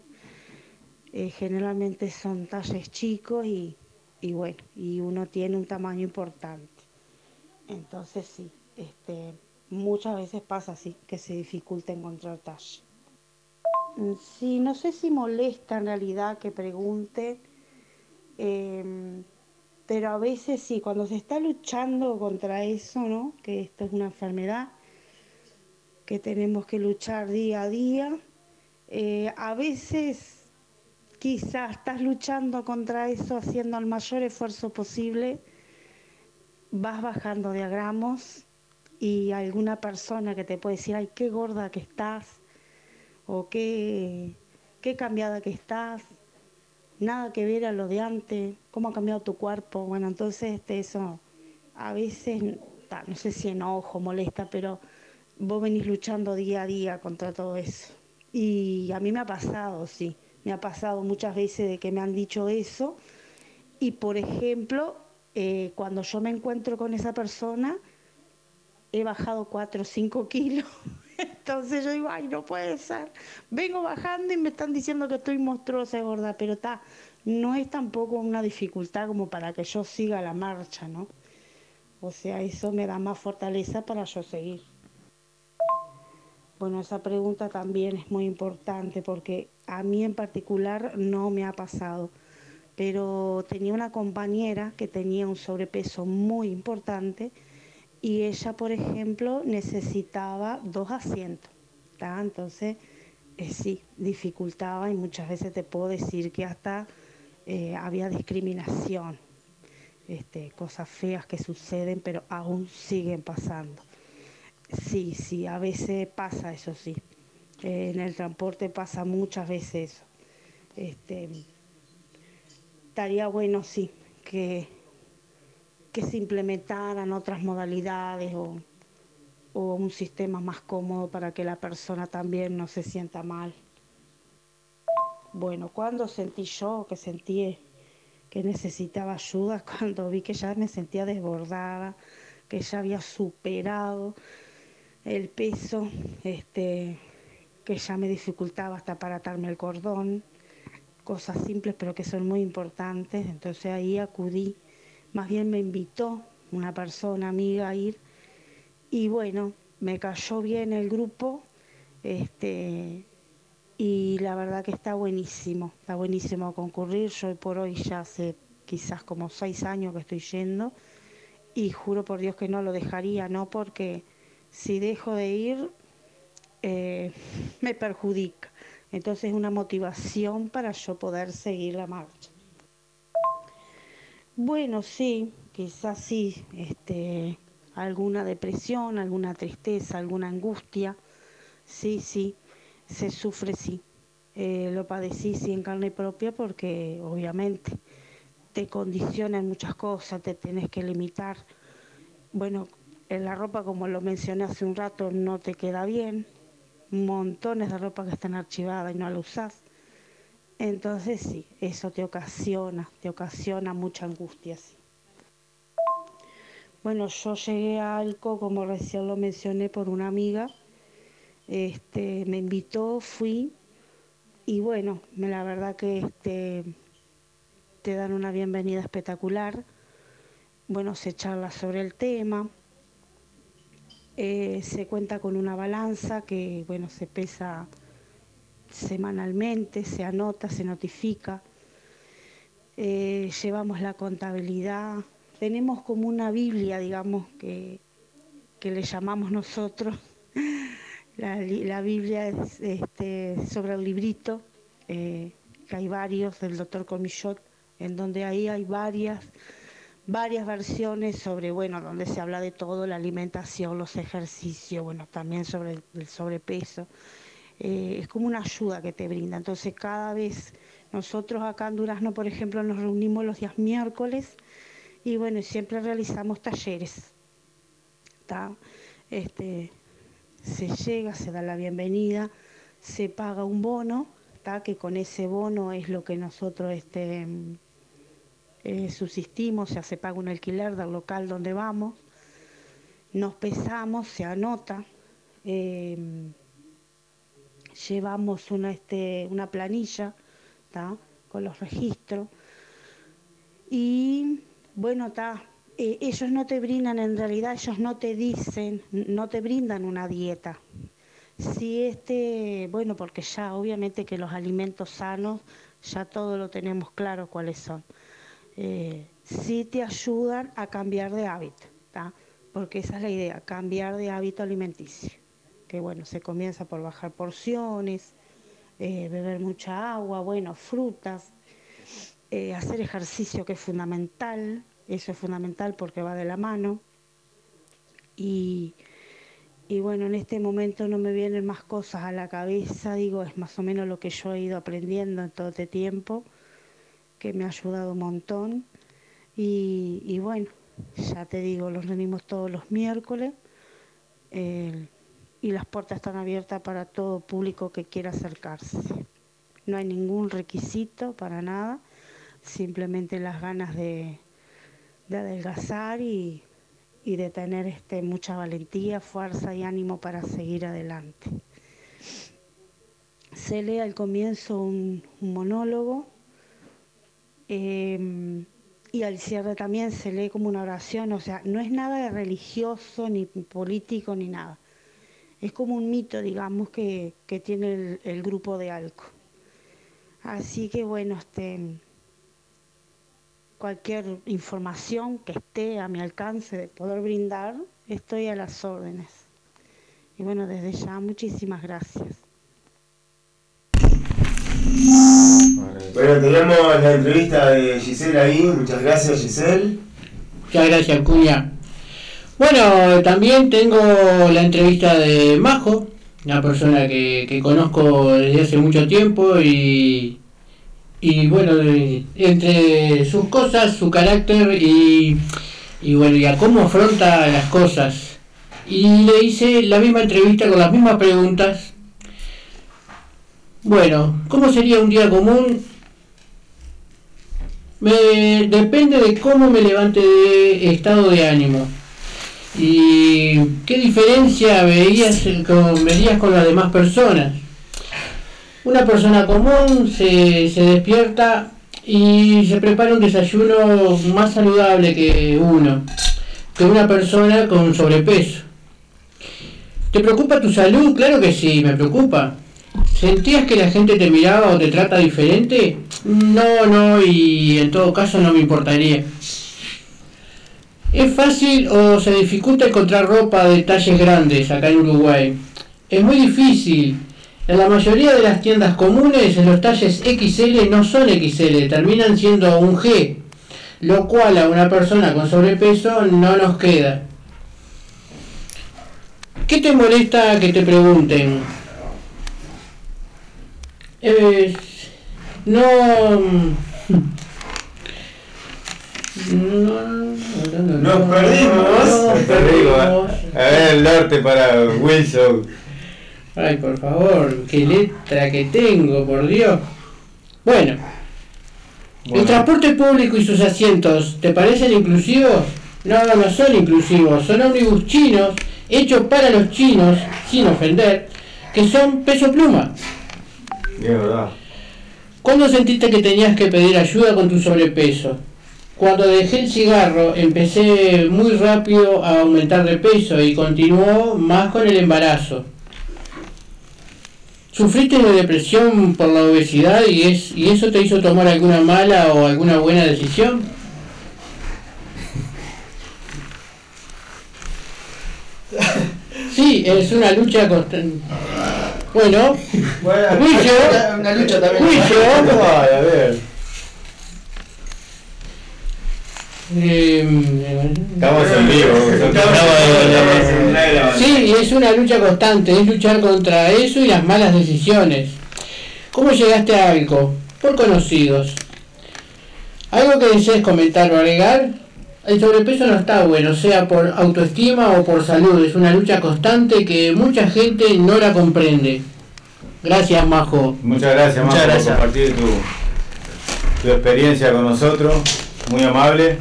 eh, generalmente son talles chicos y, y bueno, y uno tiene un tamaño importante. Entonces sí, este, muchas veces pasa así, que se dificulta encontrar talle. Mm, Sí, no sé si molesta en realidad que pregunte, em, pero a veces sí, cuando se está luchando contra eso, ¿no? Que esto es una enfermedad que tenemos que luchar día a día, eh, a veces quizás estás luchando contra eso haciendo el mayor esfuerzo posible, vas bajando diagramos y alguna persona que te puede decir, ay, qué gorda que estás, o qué, qué cambiada que estás, nada que ver a lo de antes, cómo ha cambiado tu cuerpo. Bueno, entonces este, eso a veces, no sé si enojo, molesta, pero vos venís luchando día a día contra todo eso. Y a mí me ha pasado, sí, me ha pasado muchas veces de que me han dicho eso. Y por ejemplo, eh, cuando yo me encuentro con esa persona, he bajado 4 o 5 kilos. Entonces yo digo, ay, no puede ser. Vengo bajando y me están diciendo que estoy monstruosa y gorda, pero está, no es tampoco una dificultad como para que yo siga la marcha, ¿no? O sea, eso me da más fortaleza para yo seguir. Bueno, esa pregunta también es muy importante porque a mí en particular no me ha pasado, pero tenía una compañera que tenía un sobrepeso muy importante y ella, por ejemplo, necesitaba dos asientos. Entonces, eh, sí, dificultaba y muchas veces te puedo decir que hasta eh, había discriminación, este, cosas feas que suceden, pero aún siguen pasando. Sí, sí, a veces pasa eso, sí. Eh, en el transporte pasa muchas veces eso. Este, estaría bueno, sí, que, que se implementaran otras modalidades o, o un sistema más cómodo para que la persona también no se sienta mal. Bueno, cuando sentí yo que sentí que necesitaba ayuda, cuando vi que ya me sentía desbordada, que ya había superado el peso, este, que ya me dificultaba hasta para atarme el cordón, cosas simples pero que son muy importantes. Entonces ahí acudí, más bien me invitó una persona amiga a ir. Y bueno, me cayó bien el grupo, este, y la verdad que está buenísimo, está buenísimo concurrir. Yo por hoy ya hace quizás como seis años que estoy yendo. Y juro por Dios que no lo dejaría, no porque si dejo de ir eh, me perjudica. Entonces es una motivación para yo poder seguir la marcha. Bueno, sí, quizás sí, este, alguna depresión, alguna tristeza, alguna angustia, sí, sí, se sufre, sí. Eh, lo padecí sí en carne propia porque obviamente te condicionan muchas cosas, te tienes que limitar. Bueno, en la ropa, como lo mencioné hace un rato, no te queda bien. Montones de ropa que están archivadas y no la usás. Entonces sí, eso te ocasiona, te ocasiona mucha angustia. Sí. Bueno, yo llegué a Alco, como recién lo mencioné, por una amiga. Este, me invitó, fui y bueno, la verdad que este, te dan una bienvenida espectacular. Bueno, se charla sobre el tema. Eh, se cuenta con una balanza que, bueno, se pesa semanalmente, se anota, se notifica. Eh, llevamos la contabilidad. Tenemos como una Biblia, digamos, que, que le llamamos nosotros. La, li- la Biblia es este, sobre el librito, eh, que hay varios del doctor Comillot, en donde ahí hay varias varias versiones sobre, bueno, donde se habla de todo, la alimentación, los ejercicios, bueno, también sobre el, sobrepeso. Eh, es como una ayuda que te brinda. Entonces, cada vez nosotros acá en Durazno, por ejemplo, nos reunimos los días miércoles y bueno, siempre realizamos talleres. Este, se llega, se da la bienvenida, se paga un bono, ¿tá? que con ese bono es lo que nosotros este, eh, subsistimos, sea, se paga un alquiler del local donde vamos, nos pesamos, se anota, eh, llevamos una, este, una planilla. Con los registros. Y bueno, eh, ellos no te brindan, en realidad, ellos no te dicen, no te brindan una dieta. Si este, bueno, porque ya obviamente que los alimentos sanos, ya todo lo tenemos claro cuáles son. Eh, sí te ayudan a cambiar de hábito, porque esa es la idea, cambiar de hábito alimenticio. Que bueno, se comienza por bajar porciones, eh, beber mucha agua, bueno, frutas, eh, hacer ejercicio que es fundamental, eso es fundamental porque va de la mano. Y bueno, en este momento no me vienen más cosas a la cabeza, digo, es más o menos lo que yo he ido aprendiendo en todo este tiempo, que me ha ayudado un montón. Y, bueno, ya te digo, los reunimos todos los miércoles y las puertas están abiertas para todo público que quiera acercarse. No hay ningún requisito para nada, simplemente las ganas de, de adelgazar y, y de tener este, mucha valentía, fuerza y ánimo para seguir adelante. Se lee al comienzo un monólogo eh, y al cierre también se lee como una oración, o sea, no es nada de religioso ni político ni nada. Es como un mito, digamos, que, que tiene el, el grupo de Alco. Así que bueno, este, cualquier información que esté a mi alcance de poder brindar, estoy a las órdenes. Y bueno, desde ya muchísimas gracias. Bueno, teníamos la entrevista de Giselle ahí. Muchas gracias, Giselle. Muchas gracias, Cuña. Bueno, también tengo la entrevista de Majo, una persona que, que conozco desde hace mucho tiempo y, y bueno, entre sus cosas, su carácter y, y bueno, y a cómo afronta las cosas. Y le hice la misma entrevista con las mismas preguntas. Bueno, ¿cómo sería un día común? Me depende de cómo me levante de estado de ánimo. ¿Y qué diferencia veías con, verías con las demás personas? Una persona común se, se despierta y se prepara un desayuno más saludable que uno, que una persona con sobrepeso. ¿Te preocupa tu salud? Claro que sí, me preocupa. ¿Sentías que la gente te miraba o te trata diferente? No, no, y en todo caso no me importaría. ¿Es fácil o se dificulta encontrar ropa de talles grandes acá en Uruguay? Es muy difícil. En la mayoría de las tiendas comunes los talles XL no son XL, terminan siendo un G, lo cual a una persona con sobrepeso no nos queda. ¿Qué te molesta que te pregunten? Eh, no... Nos perdimos. Nos perdimos. A ver el norte para Wilson. Ay, por favor, qué letra que tengo, por Dios. Bueno, ¿el Bueno. transporte público y sus asientos te parecen inclusivos? No, no son inclusivos, son ómnibus chinos, hechos para los chinos, sin ofender, que son peso pluma. De verdad. ¿Cuándo sentiste que tenías que pedir ayuda con tu sobrepeso? Cuando dejé el cigarro empecé muy rápido a aumentar de peso y continuó más con el embarazo. ¿Sufriste de depresión por la obesidad y, es, y eso te hizo tomar alguna mala o alguna buena decisión? Sí, es una lucha constante. Bueno, Huillo, una lucha también. Huillo, Ay, a ver. eh, Estamos en vivo. Estamos en una grabación. Sí, y es una lucha constante, es luchar contra eso y las malas decisiones. ¿Cómo llegaste a algo? Por conocidos. ¿Algo que desees comentar o agregar? El sobrepeso no está bueno, sea por autoestima o por salud. Es una lucha constante que mucha gente no la comprende. Gracias, Majo. Muchas gracias, Muchas Majo, gracias. por compartir tu, tu experiencia con nosotros. Muy amable.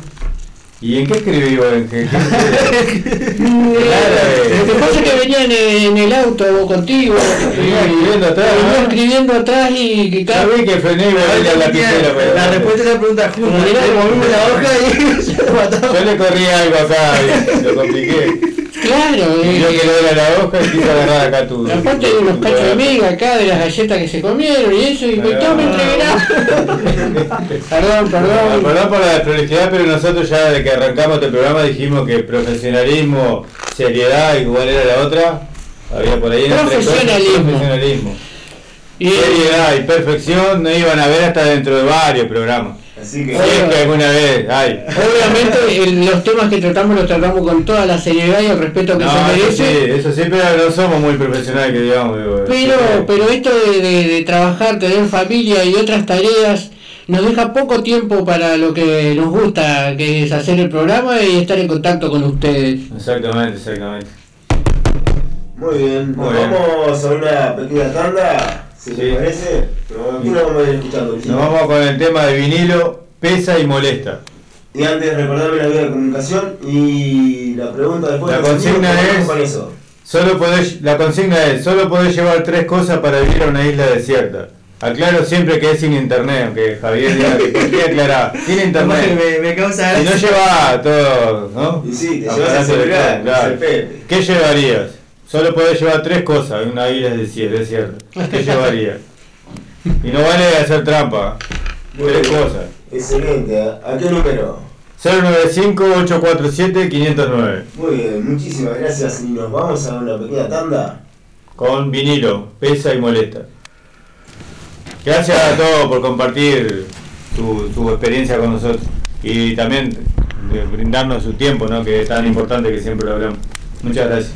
¿Y en qué escribí? ¿En qué, qué Lo que pasa es que venía en, en el auto contigo. Venía escribiendo atrás, Venía ¿no? escribiendo atrás y que Ya vi que frené y me venía la lapicera. pero- La respuesta de la pregunta movimos la hoja y. Yo le corrí algo acá, y lo compliqué. Claro, Y eh, yo que era la hoja y quise agarrar acá tu. aparte de tu- cachos de miga acá, de las galletas que se comieron y eso, y todo me entregué Perdón, perdón. Perdón por la desprolijidad, pero nosotros ya desde que arrancamos este programa dijimos que profesionalismo, seriedad y cuál era la otra, había por ahí Profesionalismo. profesionalismo. Y- Seriedad y perfección no iban a ver hasta dentro de varios programas. Así que. Alguna vez hay. Obviamente el- los temas que tratamos los tratamos con toda la seriedad y el respeto que No, se eso sí, merece. eso sí, pero no somos muy profesionales que digamos. digo, Pero, pero esto de, de- de trabajar, tener familia y otras tareas nos deja poco tiempo para lo que nos gusta, que es hacer el programa y estar en contacto con ustedes. Exactamente, exactamente. Muy bien, nos Muy bien. vamos a una pequeña tanda, si Sí. te parece. Lo vamos a ir escuchando. Nos vamos con el tema de vinilo, pesa y molesta. Y antes recordarme la vía de comunicación y la pregunta después. La consigna sonido, ¿qué es- con eso? Solo podés, la consigna es, solo podés llevar tres cosas para vivir a una isla desierta. Aclaro siempre que es sin internet, aunque Javier diga que ¿por qué aclarar? Sin internet. Me, me causa Si no lleva todo, ¿no? Y sí, te llevas el celular, claro. ¿Qué llevarías? Solo podés llevar tres cosas en una isla desierta. desierta. ¿Qué llevarías? Y no vale hacer trampa. Muy Tres bien. cosas. Excelente, ¿a a qué número? 095-847-509. Muy bien, muchísimas gracias y nos vamos a una pequeña tanda. Con vinilo, pesa y molesta. Gracias a todos por compartir su, su experiencia con nosotros y también de brindarnos su tiempo, ¿no? que es tan importante que siempre lo hablamos. Muchas gracias.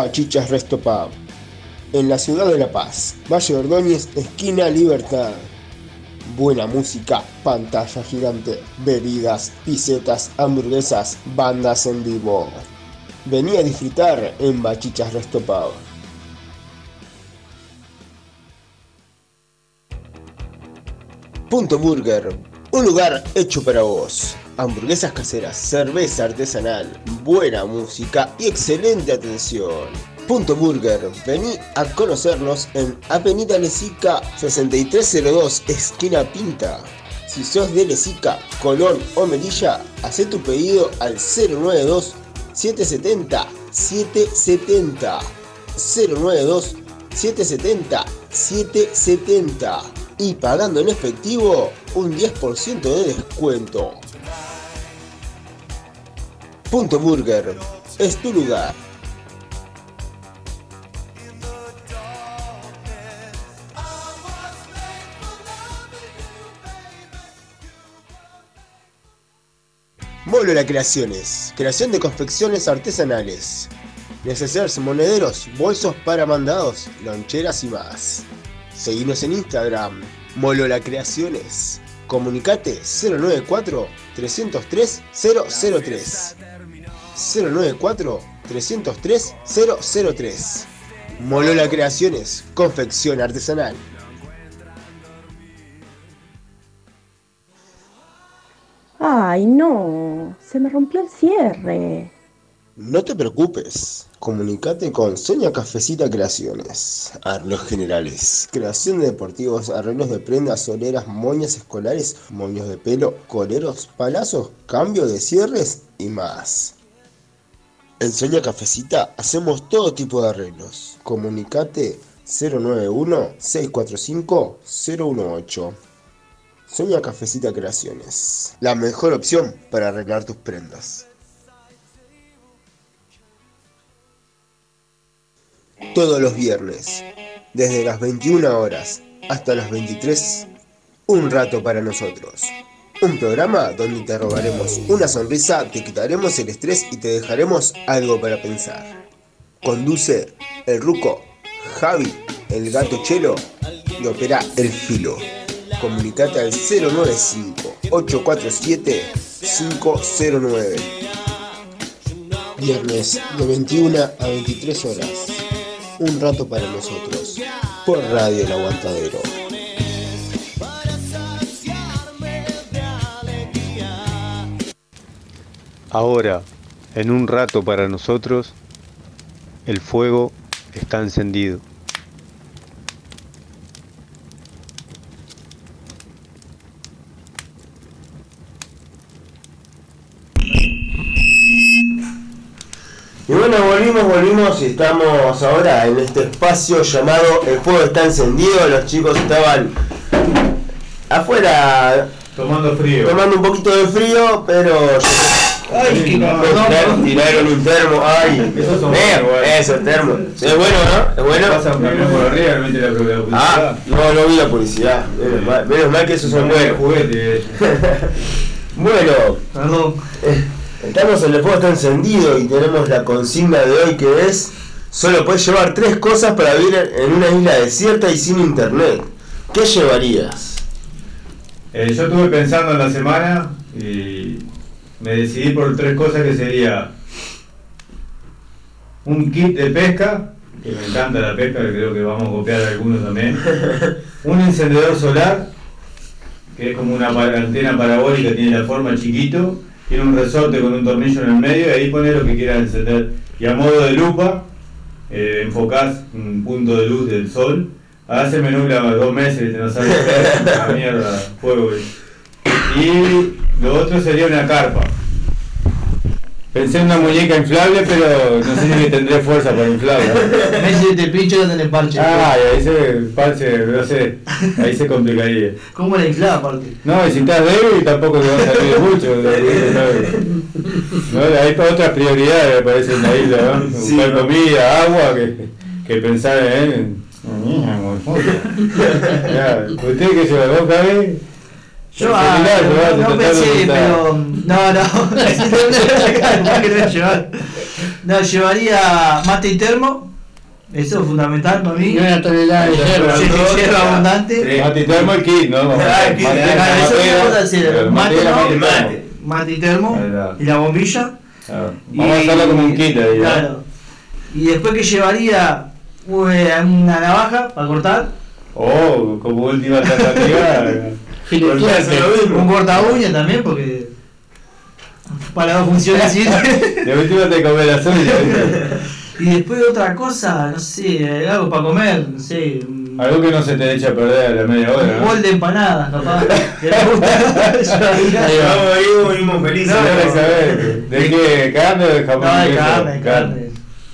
Bachichas Resto Pub. En la ciudad de La Paz, Valle Ordóñez, esquina Libertad. Buena música, pantalla gigante, bebidas, pisetas, hamburguesas, bandas en vivo. Vení a disfrutar en Bachichas Resto Pub. Punto Burger, un lugar hecho para vos. Hamburguesas caseras, cerveza artesanal, buena música y excelente atención. Punto Burger, vení a conocernos en Avenida Lesica 6302, esquina Pinta. Si sos de Lesica, Colón o Melilla, haz tu pedido al 092 770 770 092 770 770 y pagando en efectivo un 10% de descuento. Punto Burger es tu lugar. Molola Creaciones, creación de confecciones artesanales, necesarios monederos, bolsos para mandados, loncheras y más. Seguinos en Instagram, Molola Creaciones. Comunicate 094 303 003. 094 303 003. Molola Creaciones, confección artesanal. Ay, no, se me rompió el cierre. No te preocupes, comunicate con Sonia Cafecita Creaciones. Arreglos generales, creación de deportivos, arreglos de prendas, soleras, moñas escolares, moños de pelo, coleros, palazos, cambio de cierres y más. En Sonia Cafecita hacemos todo tipo de arreglos. Comunicate 091-645-018. Sonia Cafecita Creaciones, la mejor opción para arreglar tus prendas. todos los viernes, desde las 21 horas hasta las 23, un rato para nosotros. Un programa donde te robaremos una sonrisa, te quitaremos el estrés y te dejaremos algo para pensar. Conduce el Ruco, Javi, el gato Chelo y opera el filo. Comunicate al 095-847-509. Viernes de 21 a 23 horas un rato para nosotros por Radio El Aguantadero. Ahora, en un rato para nosotros, el fuego está encendido. Y bueno, volvimos, volvimos y estamos ahora en este espacio llamado El Fuego está encendido. Los chicos estaban afuera Tomando frío. tomando un poquito de frío, pero Ay, qué tiraron, cabrón. tiraron un termo. Ay, Esos son buenos, eso, termo. Es bueno, ¿no? Es bueno. Pasa por arriba la publicidad. Ah, no, no vi la publicidad. Menos mal, menos mal que esos son No buenos. juguete. Bueno, Perdón. estamos en el fuego está encendido y tenemos la consigna de hoy que es solo puedes llevar tres cosas para vivir en una isla desierta y sin internet. ¿Qué llevarías? Eh, yo estuve pensando en la semana y me decidí por tres cosas que sería un kit de pesca, que me encanta la pesca, que creo que vamos a copiar algunos también, un encendedor solar, que es como una antena parabólica, tiene la forma chiquito, tiene un resorte con un tornillo en el medio y ahí pones lo que quieras encender. Y a modo de lupa, eh, enfocás un punto de luz del sol. Ahora se me nubla dos meses y te no sabes qué, la mierda, fuego. Y lo otro sería una carpa. Pensé en una muñeca inflable, pero no sé si tendré fuerza para inflarla. Messi te pincho no tenés parche. Ah, y ahí se, parche, no sé, ahí se complicaría. ¿Cómo la inflaba aparte? No, y si estás débil tampoco te va a salir mucho. ¿no? No, hay otras prioridades, me parece, en la isla, ¿no? Sí, Buscar ¿no? comida, agua, que, que pensar en... Ya, ¿Usted que se va a caber? Yo ah, no, no pensé, no está. pero. No, no. ¿Por qué lo voy a llevar? No, llevaría mate y termo. Eso es fundamental para mí. Y una tonelada de hierba. Abundante. Mate y termo el kit, ¿no? Ah, eso mate, Mate, y termo. Y la bombilla. Vamos a hacerlo como un kit ahí, ¿no? Claro. Y después que llevaría eh, una navaja para cortar. Oh, como última alternativa. Un corta uña también, porque. Para dos funciones sirve. De última te comes las uñas. ¿viste? Y después otra cosa, no sé, algo para comer, no sé. Un Algo que no se te eche a perder a la media hora. ¿no? bol de empanadas, capaz. gusta. Vamos ahí, volvimos felices. No, no, saber. ¿De qué? ¿Carne o de jamón? No, de carne, carne.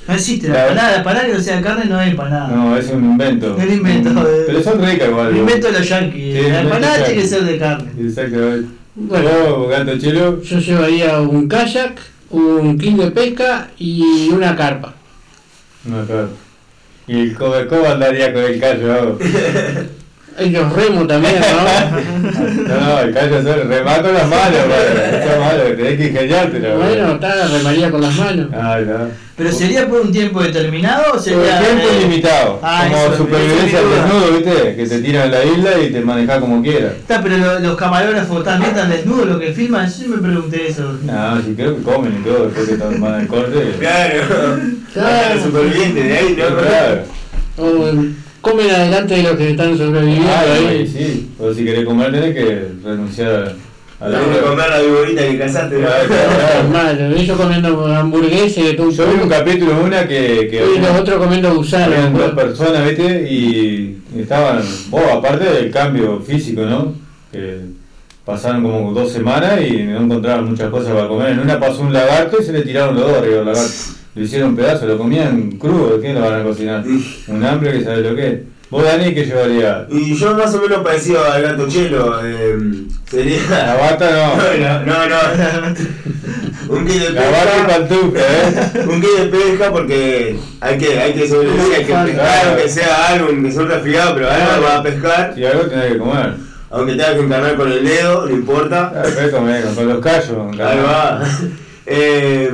No existe la empanada, la empanada que no sea de carne no es empanada. No, es un invento. Un invento. Pero son ricas igual. Un invento de los yankees. Sí, la empanada tiene que ser de carne. Exactamente. Bueno. ¿Vos, gato chelo? Yo llevaría un kayak, un kit de pesca y una carpa. No, claro. Y el coba, ¿cómo andaría con el callo? hago? Y los remos también, ¿no? No, no, el se remato las manos, padre. Eso es malo, tenés que ingeniártelo. bueno, está, remaría con las manos. Ah, no. ¿Pero sería por un tiempo determinado o Por sería.? tiempo eh, ilimitado. Ah, como eso, supervivencia al desnudo, ¿viste? Que te tiran en la isla y te manejás como quieras. Está, pero lo- los camarógrafos también están desnudos, lo que filman, yo me pregunté eso. No, sí, creo que comen y todo después que están van al corte. Claro. Claro. Claro. superviviente de ahí, ¿no? Claro. O, comen adelante de los que están sobreviviendo Ah, ahí. sí, sí. O si querés comer tenés que renunciar a la Tenés que comer la viborita que cazaste, ¿no? Claro, ellos comiendo un Yo vi un capítulo de una que, que Y los otros comiendo gusanos. habían dos pues. personas, ¿viste? Y estaban, vos, aparte del cambio físico, ¿no? Que pasaron como dos semanas y no encontraban muchas cosas para comer. En una pasó un lagarto y se le tiraron los dos arriba del lagarto. Lo hicieron pedazo, lo comían crudo, ¿qué lo van a cocinar? Un hambre que sabe lo que es. ¿Vos, Dani, qué llevarías? Y yo más o menos parecido al gato chelo, eh, La sería... bata no. No, no, no. Un kit de La bata y pesca. pantufla, ¿eh? Un kit de pesca porque hay que, hay que sobrevivir, hay que pescar, aunque sea algo, aunque sea un resfriado, pero algo va a pescar. Si algo tenés que comer. Aunque tenga que encarnar con el dedo, no importa. Ah, pero comer con los callos. Ahí va. Eh,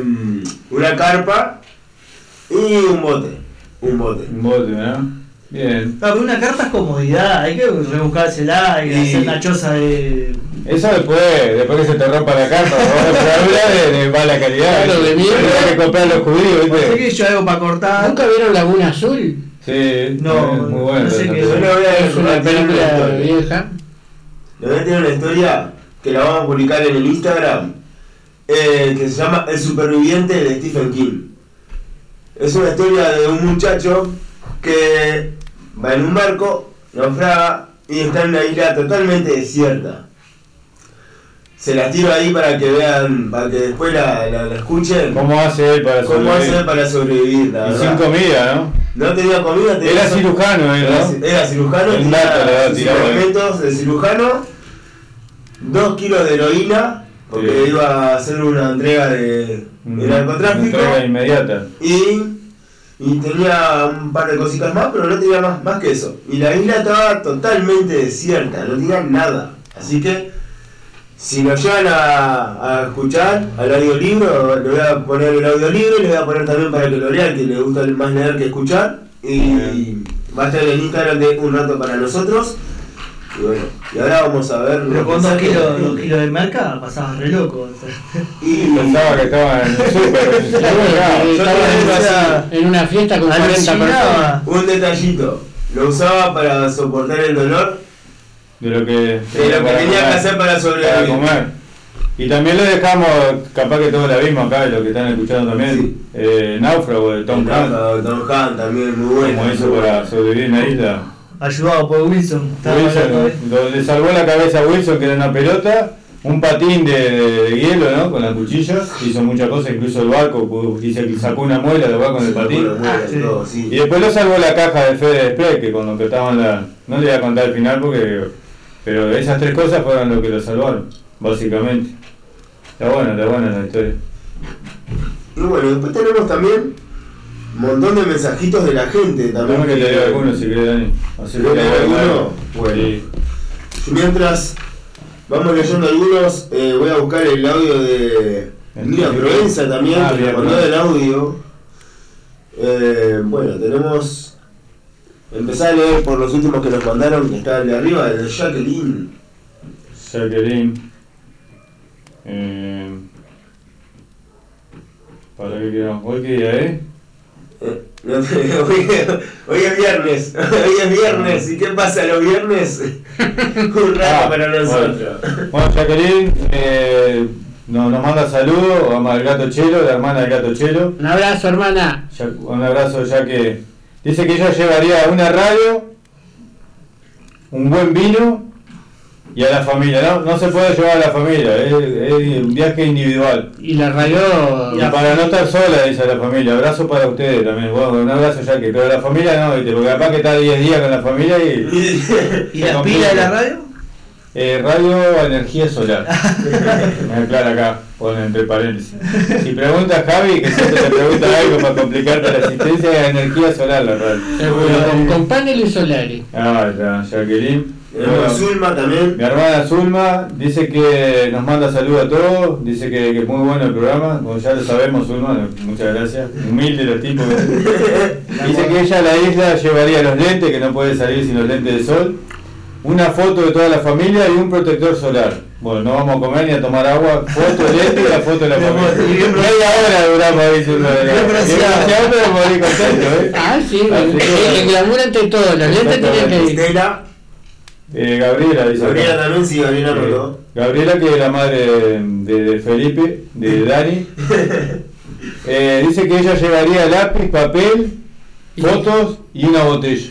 una carpa y un bote. Un bote. Un bote, ¿no? Bien. No, pero una carpa es comodidad, hay que rebuscársela, hay que Y- hacer una choza de. Eso después, después que se te rompa la carta, vamos a hablar de, de mala calidad. Claro, de mierda. Que comprar los judíos, Sé ¿viste? que yo algo para cortar. ¿Nunca vieron Laguna Azul? Sí, No, es muy bueno. no sé Yo voy a Es una película historia. vieja. Le voy a tener una historia que la vamos a publicar en el Instagram, eh, que se llama El superviviente de Stephen King. Es una historia de un muchacho que va en un barco, naufraga y está en una isla totalmente desierta. Se la tiro ahí para que vean, para que después la, la- la escuchen. ¿Cómo hace él para ¿Cómo sobrevivir? hacer para sobrevivir? La Y verdad. sin comida, ¿no? No tenía comida, tenía Era cirujano él, Era, ¿no? era cirujano, tenía sus elementos de cirujano, dos kilos de heroína, porque iba a hacer una entrega de, de Una narcotráfico, entrega inmediata. y, y tenía un par de cositas más, pero no tenía más, más que eso. Y la isla estaba totalmente desierta, no tenía nada. Así que, si lo llevan a, a escuchar al audiolibro, le voy a poner el audiolibro y le voy a poner también para que lo lean, que le gusta más leer que escuchar. Y va a estar en el Instagram de Un Rato para Nosotros. Y bueno, y ahora vamos a ver. Pero con dos kilos, dos kilos de merca pasaban re loco. o sea. Y Pensaba que estaba en el súper. Yo estaba en una- así. en una fiesta con 40 personas. Un detallito. Lo usaba para soportar el dolor De lo que, de lo que tenía que hacer para para sobrevivir. comer. Y también le dejamos, capaz que todos la vimos acá, los que están escuchando también, Sí. eh, Náufrago de Tom El Hanks, Tom Tom Hanks también, muy bueno. como hizo para sobrevivir en la isla. Ayudado por Wilson. Wilson, de- lo- le salvó la cabeza a Wilson, que era una pelota, un patín de, de- de hielo, ¿no? Con la cuchilla, hizo muchas cosas, incluso el barco, pudo- dice que sacó una muela del barco con el patín. Ah, sí. todo, sí. Y después lo salvó la caja de Fede Display, que que estaban la... No le voy a contar el final porque... Pero esas tres cosas fueron lo que lo salvaron, básicamente. Está buena, está buena la historia. Y bueno, después tenemos también montón de mensajitos de la gente también. Dame que te leo algunos si querés, Dani. Así ¿Te leo que- alguno? Bueno. Sí. Mientras Vamos leyendo algunos. eh, voy a buscar el audio de Mía Provenza también, Ah, que mandó el audio. Eh, bueno, tenemos. Empezar a leer por los últimos que nos mandaron, que está el de arriba, el de Jacqueline. Jacqueline. Eh, para que quedamos. ¿Hoy qué día, eh? No te- hoy, hoy es viernes, hoy es viernes, ¿y qué pasa los viernes? Un rato Ah, para nosotros. Bueno, Bueno, Jacqueline eh, nos, nos manda saludos, al gato Chelo, la hermana del gato Chelo. Un abrazo, hermana. Ya- un abrazo ya que dice que ella llevaría una radio, un buen vino y a la familia. No, no se puede llevar a la familia, es, es un viaje individual. Y la radio. Y para no estar sola, dice a la familia. Abrazo para ustedes también. Bueno, un abrazo ya que, pero la familia no, ¿viste? porque capaz que está 10 días con la familia y. ¿Y las pilas de la radio? Eh, radio energía solar. Me aclara acá, pone entre paréntesis. Si preguntas Javi, que siempre te pregunta algo para complicarte la existencia, es energía solar la radio. Seguro, con, con paneles solares. Ah, ya, Jacqueline. A Zulma también. Mi hermana Zulma dice que nos manda saludos a todos, dice que, que es muy bueno el programa, bueno, ya lo sabemos Zulma, muchas gracias, humilde los tipos. dice que ella a la isla llevaría los lentes, que no puede salir sin los lentes de sol, una foto de toda la familia y un protector solar. Bueno, no vamos a comer ni a tomar agua, foto de lente y la foto de la familia. Media hora duramos, pero morí contento, ¿eh? Ah, sí, el glamour ante todo. Los lentes tienen que ir. Eh, Gabriela dice. Gabriela acá. también, sí, Gabriela Eh. Gabriela, que es la madre de, de Felipe, de Dani. Eh, dice que ella llevaría lápiz, papel, fotos y una botella.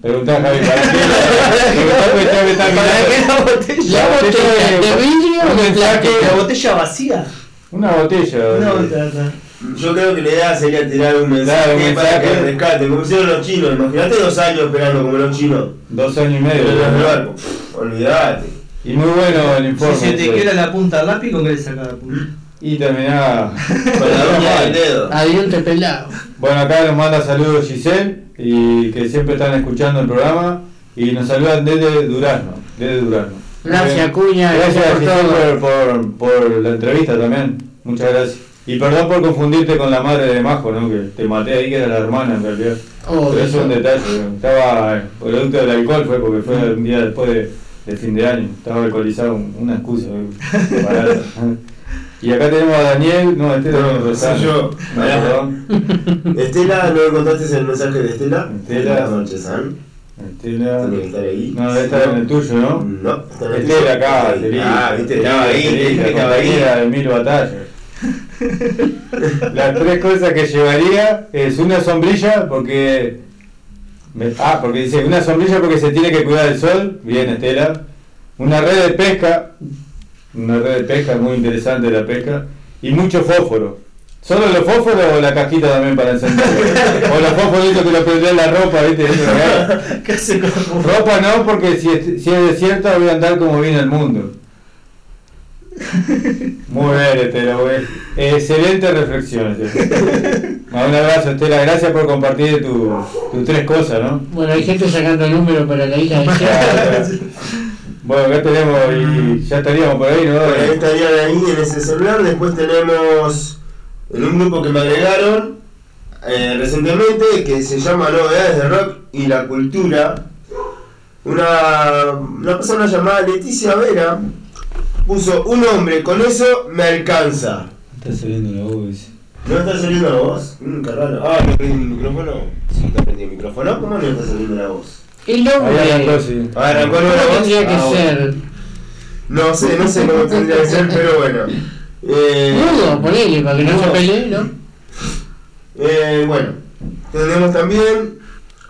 Preguntá a Javi, ¿para qué? La botella? La botella ¿De vidrio o un de mensaje- plástico? ¿La botella vacía? Una botella. Una botella. Yo creo que la idea sería tirar un mensaje, Claro, un para que rescate, como hicieron los chinos. Imagínate dos años esperando como los chinos. Dos años y medio. ¿no? Olvídate. Y muy bueno el informe. Si se te ese. quiebra la punta del lápiz, ¿con qué le sacas la punta? Y terminaba Con la uña del dedo. A diente pelado. Bueno, acá nos manda saludos Giselle y que siempre están escuchando el programa y nos saludan desde Durazno, desde Durazno. Gracias. Cuña, Gracias gracias por Giselle por, por, por la entrevista también. Muchas gracias. Y perdón por confundirte con la madre de Majo, ¿no? Que te maté ahí que era la hermana en realidad. Oh, Pero eso es un detalle. ¿no? Estaba producto del alcohol fue porque fue un día después de, de fin de año. Estaba alcoholizado, un- una excusa. ¿no? Y acá tenemos a Daniel, no, este No, Rosano. soy yo. No, perdón. Estela, ¿no encontraste el mensaje de Estela? Estela. Buenas noches, San. Estela. Tiene que estar ahí. No, debe estar en el tuyo, ¿no? No, está en el Estela tuyo. acá, Ah, Estelita. viste, estaba ahí, estaba ahí. de mil batallas. Las tres cosas que llevaría es una sombrilla porque me- ah, porque dice una sombrilla porque se tiene que cuidar del sol, bien Estela. Una red de pesca, una red de pesca muy interesante la pesca y mucho fósforo. ¿Solo los fósforos o la cajita también para encender? o los fósforitos que lo prendés en la ropa, ¿viste? ¿Qué hace con Ropa no, porque si es, si es desierta voy a andar como viene el mundo. Muy bien, Estela, muy bien. Excelente reflexión, Estela. Ah, Un abrazo, Estela. Gracias por compartir tu- tus tres cosas, ¿no? Bueno, hay gente sacando el número para la isla de Bueno, acá tenemos y ya estaríamos por ahí, ¿no? Bueno, ahí estarían ahí en ese celular. Después tenemos en un grupo que me agregaron eh, recientemente que se llama Novedades de Rock y la Cultura. Una, una persona llamada Leticia Vera puso un hombre, con eso me alcanza. Está saliendo la voz. ¿No está saliendo la voz? Mm, qué raro. Ah, ¿no prendí el micrófono? Sí, está prendido el micrófono. ¿Cómo no está saliendo la voz? El hombre. Ahí arrancó, sí. Ah, arrancó ¿Cómo la voz. tendría que Ah, bueno. ser? No sé, no sé cómo tendría que ser, pero bueno. Eh, Mudo, ponele, para que no se mudo. pelee, ¿no? Eh, bueno, tenemos también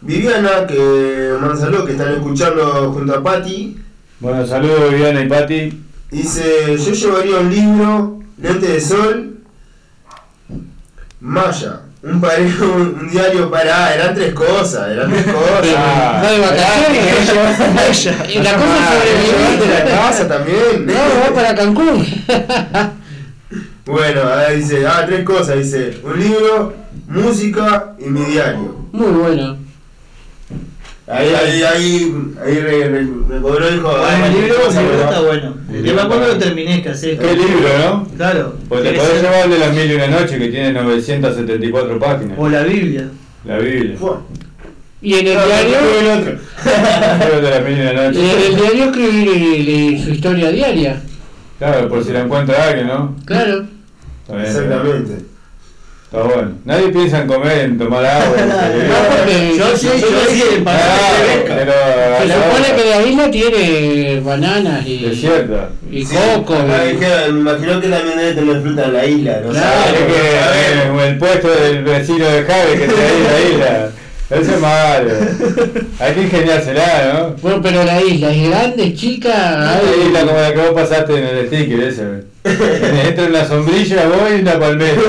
Viviana, que Mansaló, que están escuchando junto a Patti. Bueno, saludos Viviana y Pati. Dice, yo llevaría un libro, lente de sol, Maya, un parejo, un diario para... Ah, eran tres cosas, eran tres cosas. Ah, No de vacaciones. Y la cosa Ah, sobrevivir. llevarte la casa también. No, va para Cancún. Bueno, ahora dice, ah, tres cosas, dice, un libro, música y mi diario. Muy bueno. Ahí, ahí, ahí, ahí re, re, recobró el juego. Bueno, el libro, el libro está bueno. Yo me acuerdo lo terminé, que hace. ¿Qué libro, no? Claro. Pues te ¿Querés podés ser- llevar el de las mil y una noches que tiene 974 páginas. O la Biblia. La Biblia. Y en el No, diario. el otro. El de las mil y en el diario escribir su historia diaria. Claro, por si la encuentra alguien, ¿no? Claro. Exactamente. Está bueno. Nadie piensa en comer, en tomar agua. salir. porque- Yo sí, yo pero a Se la supone que la isla tiene bananas y, Sí, coco. acá y- dijeron, me imagino que también debe tener fruta en la isla, ¿no? Claro, Es Sabemos, que eh, el puesto del vecino de Javi que está ahí en la isla. Eso es malo. Hay que ingeniársela, ¿no? Bueno, pero la isla es grande, es chica. Una hay- isla como la que vos pasaste en el sticker ese. Entra una sombrilla vos y una palmera.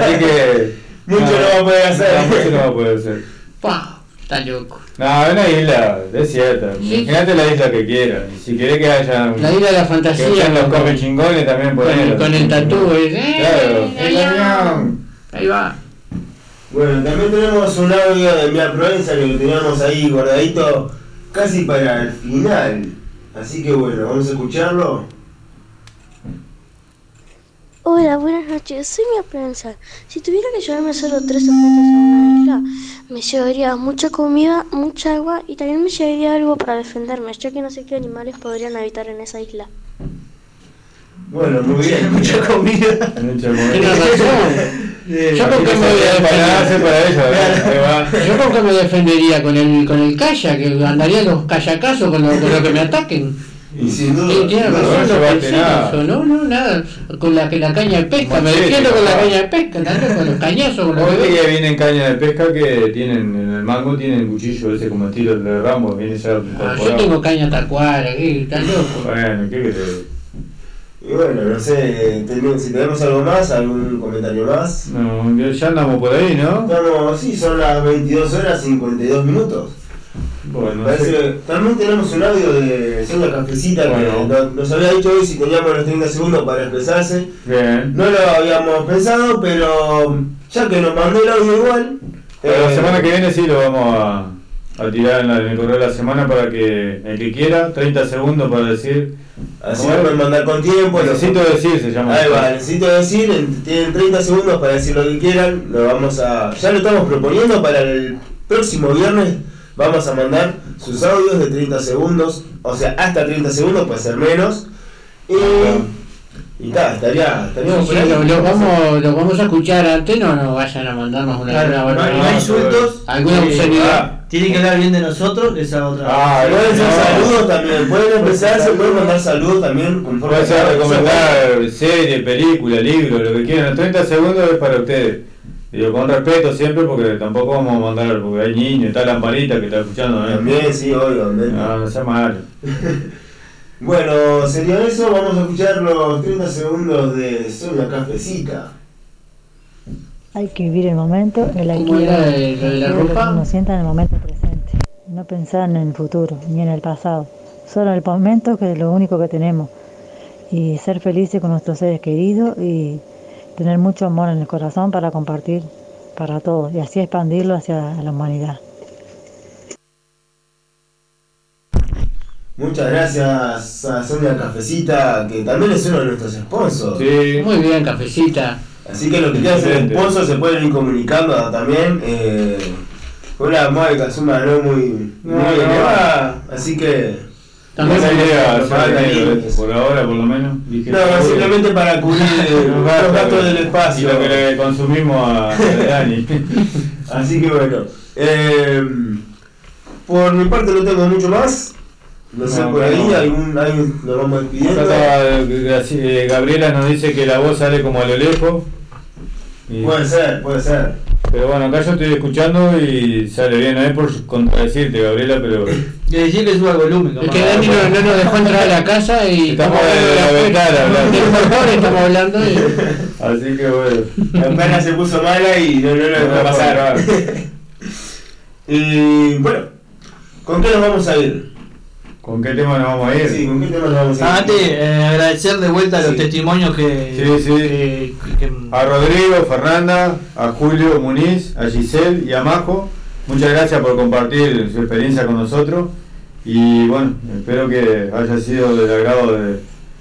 Así que. Mucho no va a poder hacer. No, mucho no va a poder hacer. Pa, está loco. No, es una isla desierta. Sí. Imagínate la isla que quieras. Y si querés que haya. La isla de la fantasía. Que los con- coffee chingones también con, el tatú. eh, Claro. eh, El avión. Ahí va. Bueno, también tenemos un audio de Mia Provenza que lo teníamos ahí guardadito casi para el final. Así que bueno, vamos a escucharlo. Hola, buenas noches. Soy mi prensa. Si tuviera que llevarme solo tres objetos a una isla, me llevaría mucha comida, mucha agua y también me llevaría algo para defenderme, ya que no sé qué animales podrían habitar en esa isla. Bueno, muy bien. Mucha comida. Mucha comida. Tienes razón. Eh, Yo con qué me voy. Yo con qué me defendería con el con el kayak, que andaría los kayakazos con lo, con lo que me ataquen. Y sin duda. tiene no, razón, no lo llevaste pensé nada. eso. No, no, nada. Con la, que la caña de pesca, me Machete, defiendo con la caña de pesca, ¿entendés? Con los cañazos, con los bebés. que vienen cañas de pesca que tienen en el mango tienen cuchillo ese como estilo de Rambo, viene ya Ah, yo tengo caña tacuara, ¿qué? ¿Estás loco? Bueno, ¿qué querés? Y bueno, no sé, si tenemos algo más, algún comentario más. No, ya andamos por ahí, ¿no? Estamos, sí, son las 22 horas 52 minutos. Bueno, Parece también tenemos un audio de Sonia Cafecita Bueno. que nos, había dicho hoy si teníamos los 30 segundos para expresarse. Bien. No lo habíamos pensado, pero ya que nos mandó el audio igual. Pero la eh, semana que viene sí lo vamos a, a tirar en, la- en el correo de la semana para que el que quiera, 30 segundos para decir. Así ¿Cómo lo pueden mandar con tiempo. lo- Necesito decir, se llama. Ahí va, necesito decir, en- tienen 30 segundos para decir lo que quieran, lo vamos a, ya lo estamos proponiendo para el próximo viernes, vamos a mandar sus audios de 30 segundos, o sea, hasta 30 segundos, puede ser menos, y, y tal, estaría, estaríamos Sí, ahí. lo, lo vamos, lo vamos a escuchar antes, no nos vayan a mandarnos una, Claro, una no, hay- no insultos. alguna eh, obscenidad. Tienen que hablar bien de nosotros, esa otra. Ah, Pueden ser no. saludos también, pueden expresarse, pueden mandar saludos también conforme Puede ser sea- recomendar serie, película, libro, lo que quieran. 30 segundos es para ustedes. Digo, con respeto siempre porque tampoco vamos a mandar, porque hay niños, está Lamparita que está escuchando. ¿eh? También, sí, obviamente. No, no sea malo. Bueno, sería eso, vamos a escuchar los 30 segundos de Sonia Cafecita. Hay que vivir el momento, el aquí ¿Cómo y era de- la ropa? uno sienta en el momento presente. No pensar en el futuro ni en el pasado. Solo en el momento que es lo único que tenemos. Y ser felices con nuestros seres queridos y tener mucho amor en el corazón para compartir para todos y así expandirlo hacia la humanidad. Muchas gracias a Sonia Cafecita, que también es uno de nuestros sponsors. Sí. Muy bien, cafecita. Así que los que quieran ser sponsors se pueden ir comunicando también. Eh, fue una módica suma no muy, No, muy no. elevada, así que... También idea, límites. por ahora por lo menos. Dije, No, simplemente para cubrir eh, los gastos, del Y espacio. lo que le consumimos a, a Dani. Así que bueno. eh, por mi parte no tengo mucho más. No, sé, No, por ahí no. algún, algún nos vamos despidiendo. Acá, eh, Gabriela nos dice que la voz sale como a lo lejos. Y- Puede ser, puede ser. Pero bueno, acá yo estoy escuchando y sale bien, no es por contradecirte, Gabriela, pero. Y decir que suba el volumen. Es que Dani no, no nos dejó entrar a la casa y Estamos hablando de la ventana hablando. Estamos hablando y... Así que bueno. La perra se puso mala y no, no lo dejó No, pasar. no. y bueno, ¿con qué nos vamos a ir? ¿Con qué tema nos vamos a ir? Sí, ¿con qué tema nos vamos a ir? Ah, antes, eh, agradecer de vuelta los testimonios que, Sí, sí. que- que- A Rodrigo, Fernanda, a Julio Muniz, a Giselle y a Majo, muchas gracias por compartir su experiencia con nosotros y bueno, espero que haya sido del agrado de,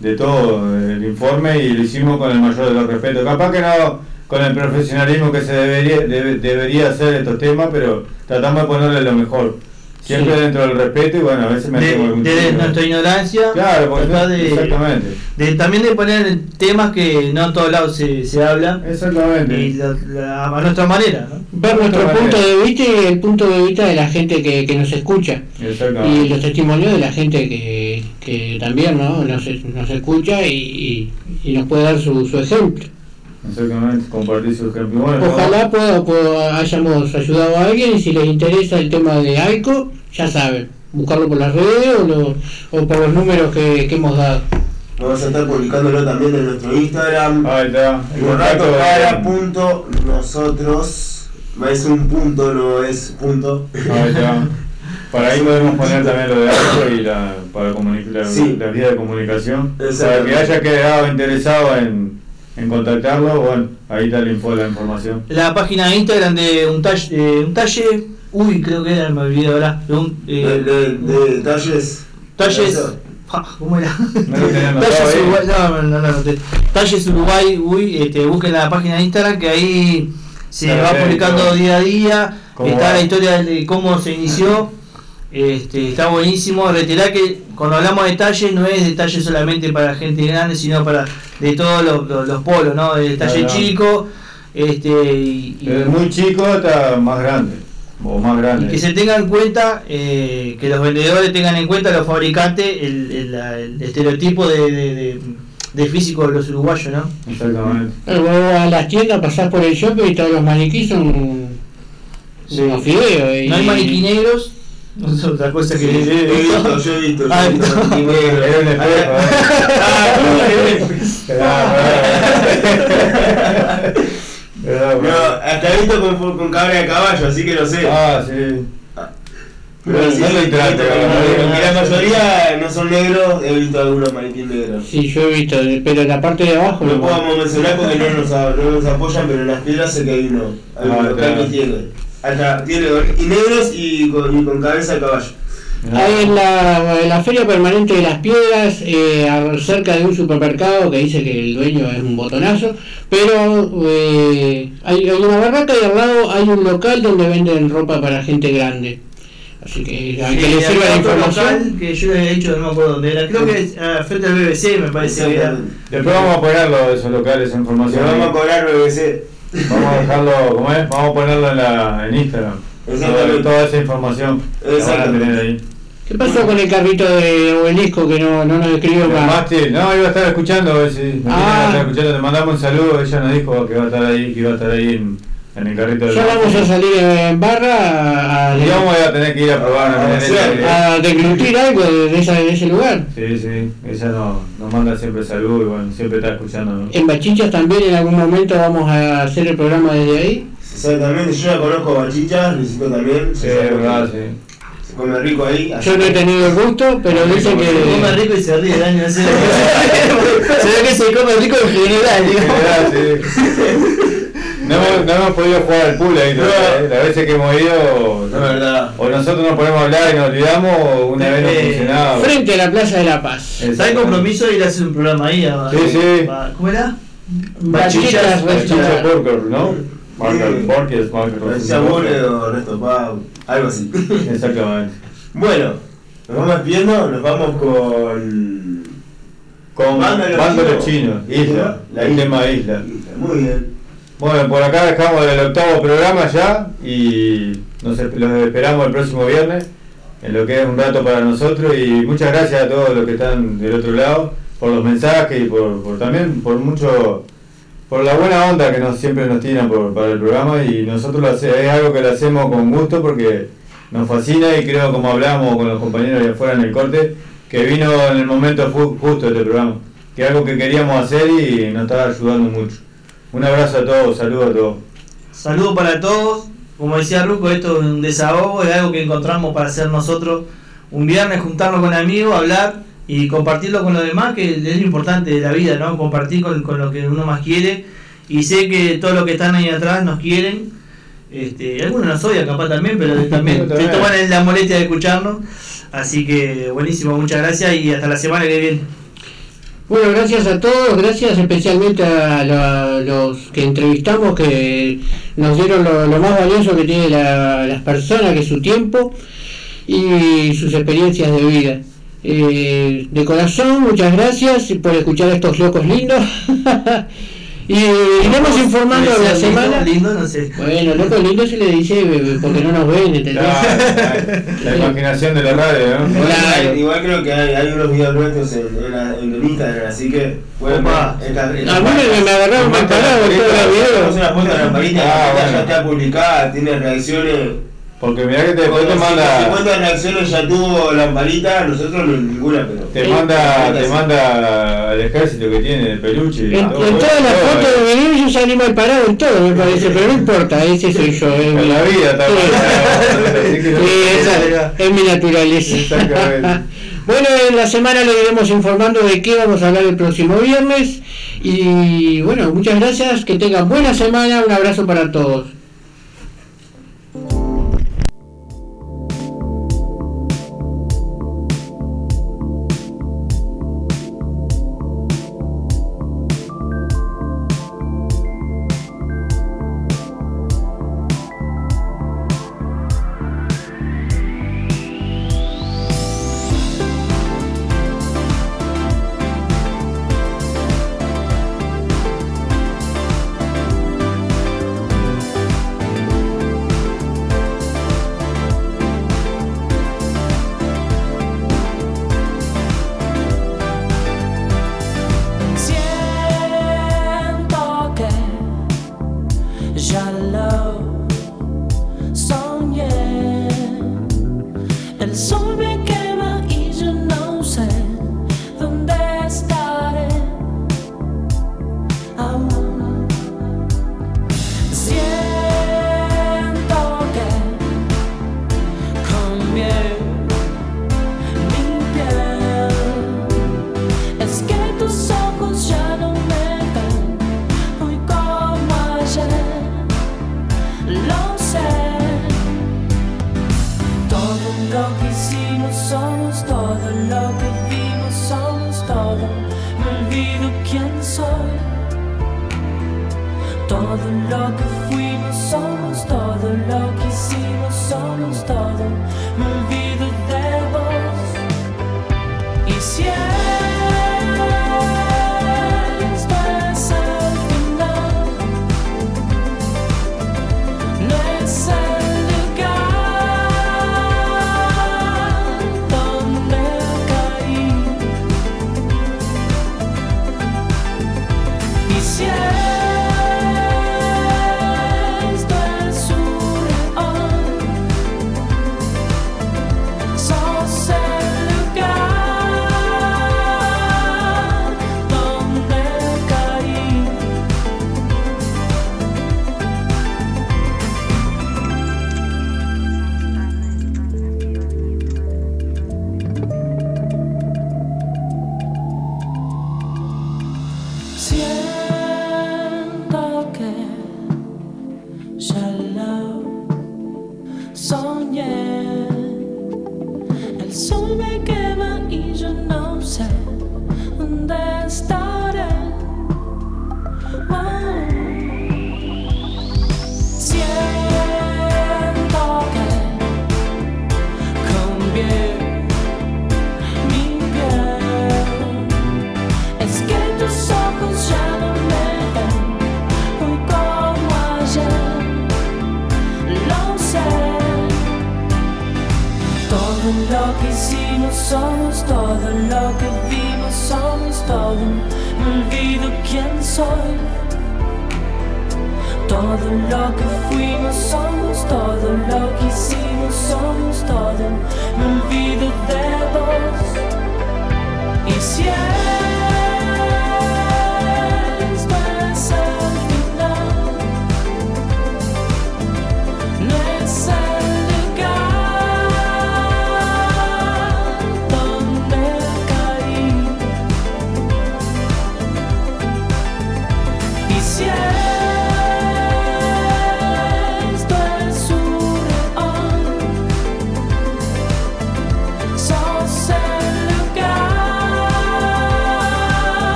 de todo el informe y lo hicimos con el mayor de los respetos. Capaz que no con el profesionalismo que se debería, debe- debería hacer estos temas, pero tratamos de ponerle lo mejor. Siempre Sí. dentro del respeto y bueno, a veces me de, de nuestra ignorancia, Claro, porque- de- exactamente. de- también de poner temas que no en todos lados se, se hablan. Exactamente. Y la- la- a nuestra manera, ¿no? Ver nuestro manera. punto de vista y el punto de vista de la gente que, que nos escucha. Exactamente. Y los testimonios de la gente que, que también ¿no? nos, nos escucha y, y- y nos puede dar su, su ejemplo. Exactamente, compartir su ejemplo. Bueno, Ojalá pueda, pueda- hayamos ayudado a alguien y si les interesa el tema de AICO, ya saben, buscarlo por las redes o, lo- o por los números que, que hemos dado. Vamos a estar publicándolo también en nuestro Instagram. Ahí está. El contacto para punto nosotros. Es un punto, no es punto. Ahí está. Para ahí podemos poner también lo de algo y la, para comunicar la, Sí. la vía de comunicación. Para que haya quedado interesado en, en contactarlo, bueno, ahí está la, info, la información. La página de Instagram de un talle, eh, un talle, uy, creo que era, me olvidé ahora. de un, eh, De, de- de talles. Talles. Ja, ¿Cómo era? No Talles. Uruguay, no, no, no, no, anoté. Talles Uruguay, uy, este, busquen la página de Instagram que ahí se va publicando día a día. ¿Cómo Está va? la historia de cómo se inició. Este, está buenísimo. Reiterar que cuando hablamos de talles no es detalle solamente para gente grande, sino para de todos los, los, los polos, ¿no? Del talle Claro. chico. Este, y, muy chico hasta más grande. O más grande. y que se tenga en cuenta, eh, que los vendedores tengan en cuenta, los fabricantes, el, el- estereotipo de, de, de- de físico de los uruguayos, ¿no? Exactamente. Pero vos a las tiendas, pasás por el shopping y todos los maniquís son unos fideos. y- No hay maniquí negros, no es otra cosa que... Sí, yo he visto, yo he visto. yo Ah, he visto no. Era un espejo, No, hasta he visto con, con cabra de caballo, así que no sé. Ah, sí. Pero sí, No lo he entraste, visto con- cabrón. y la mayoría no son negros, he visto algunos maniquíes negros. Sí, yo he visto, pero en la parte de abajo No no. podemos mencionar porque no nos, no apoyan, pero en las piedras sé que hay uno. Hay Ah, un local claro. Que tiene. Hasta tiene y negros y con, y con cabeza de caballo. Hay en la, en la Feria Permanente de las Piedras, eh, a- cerca de un supermercado que dice que el dueño es un botonazo, pero eh, hay, hay una barraca y al lado hay un local donde venden ropa para gente grande. Así que a que Sí, le sirva la información. local que yo le había dicho, no me acuerdo dónde era, creo que es ah, frente al BBC me parece que era. Después vamos a ponerlo de esos locales, esa Le información. vamos a cobrar BBC. Vamos a dejarlo, ¿cómo es? Vamos a ponerlo en, la, en Instagram. Toda, esa información la van a tener ahí. ¿Qué pasó con el carrito de obelisco que no, no nos escribió El más? mástil, no, iba a estar escuchando, a ver si Ah. que estar escuchando, te mandamos un saludo, ella nos dijo que iba a estar ahí, que iba a estar ahí en, en el carrito del Ya vamos a salir en barra a, a, Y vamos a tener que ir a probar una camioneta a deglutir algo de, de esa- de ese lugar. que- Sí, sí, ella nos, nos manda siempre saludos y bueno, siempre está escuchando. ¿no? En Bachichas también en algún momento vamos a hacer el programa desde ahí. Exactamente, yo ya conozco a Bachicha, Luisito también. Sí, es verdad, sí. Se come rico ahí. Yo no he que- tenido el gusto, pero dicen Se come que... rico y se ríe el año se ve que se come rico en general, sí. No hemos, no hemos podido jugar al pool ahí todavía, ¿eh? Las veces que hemos ido, No, verdad. o nosotros nos ponemos a hablar y nos olvidamos, o una vez no Eh, funcionaba. Frente a la Plaza de la Paz. ¿Está en compromiso de ir a hacer un programa ahí? a- Sí, sí. a- ¿Cómo era? Bachichas, Bachicha Bachichas. Burger, ¿no? Burger. Burger, Burger. O Resto Pau, algo así. Exactamente. bueno, nos vamos despidiendo, nos vamos con. Con Banda de los Chinos. Isla, La tema Isla. Muy bien. Bueno, por acá dejamos el octavo programa ya y nos los esperamos el próximo viernes en lo que es un rato para nosotros y muchas gracias a todos los que están del otro lado por los mensajes y por, también por mucho por la buena onda que nos siempre nos tiran por, para el programa y nosotros lo hace, es algo que lo hacemos con gusto porque nos fascina y creo como hablamos con los compañeros de afuera en el corte que vino en el momento justo este programa que es algo que queríamos hacer y nos está ayudando mucho un abrazo a todos, saludos a todos. Saludos para todos. Como decía Ruco, esto es un desahogo, es algo que encontramos para hacer nosotros un viernes, juntarnos con amigos, hablar y compartirlo con los demás, que es lo importante de la vida, ¿no? Compartir con, con lo que uno más quiere. Y sé que todos los que están ahí atrás nos quieren Este, algunos nos odian capaz también, pero también se toman la molestia de escucharnos. Así que buenísimo, muchas gracias y hasta la semana que viene. Bueno, gracias a todos, gracias especialmente a los que entrevistamos que nos dieron lo, lo más valioso que tienen la- las personas, que es su tiempo y sus experiencias de vida. Eh, de corazón, muchas gracias por escuchar a estos locos lindos. y iremos informando Puede la ser lindo, semana. Lindo, no sé. Bueno, locos lindos se le dice eh, porque no nos ven, ¿entendés? La imaginación de la radio, ¿no? Igual, igual creo que hay, hay unos videos nuestros en, en, la- en el Instagram, así que pueden Opa. esta- esta A mí me, me agarraron mal parado todo el video. una foto de la lamparita, Ah, la bueno. ya está publicada, tiene reacciones. Porque mirá que te, después te Bueno, sí, manda. 50 reacciones ya tuvo lamparita, nosotros no- ninguna, pero. Te manda, te manda al ejército que tiene el peluche. y En, en todo, todas las fotos de video yo salí mal parado en todo, me parece, pero no importa, ese soy yo. Es mi, En la vida está Sí. esa es mi naturaleza. Exactamente. bueno, en la semana lo iremos informando de qué vamos a hablar el próximo viernes. Y bueno, muchas gracias, que tengan buena semana, un abrazo para todos.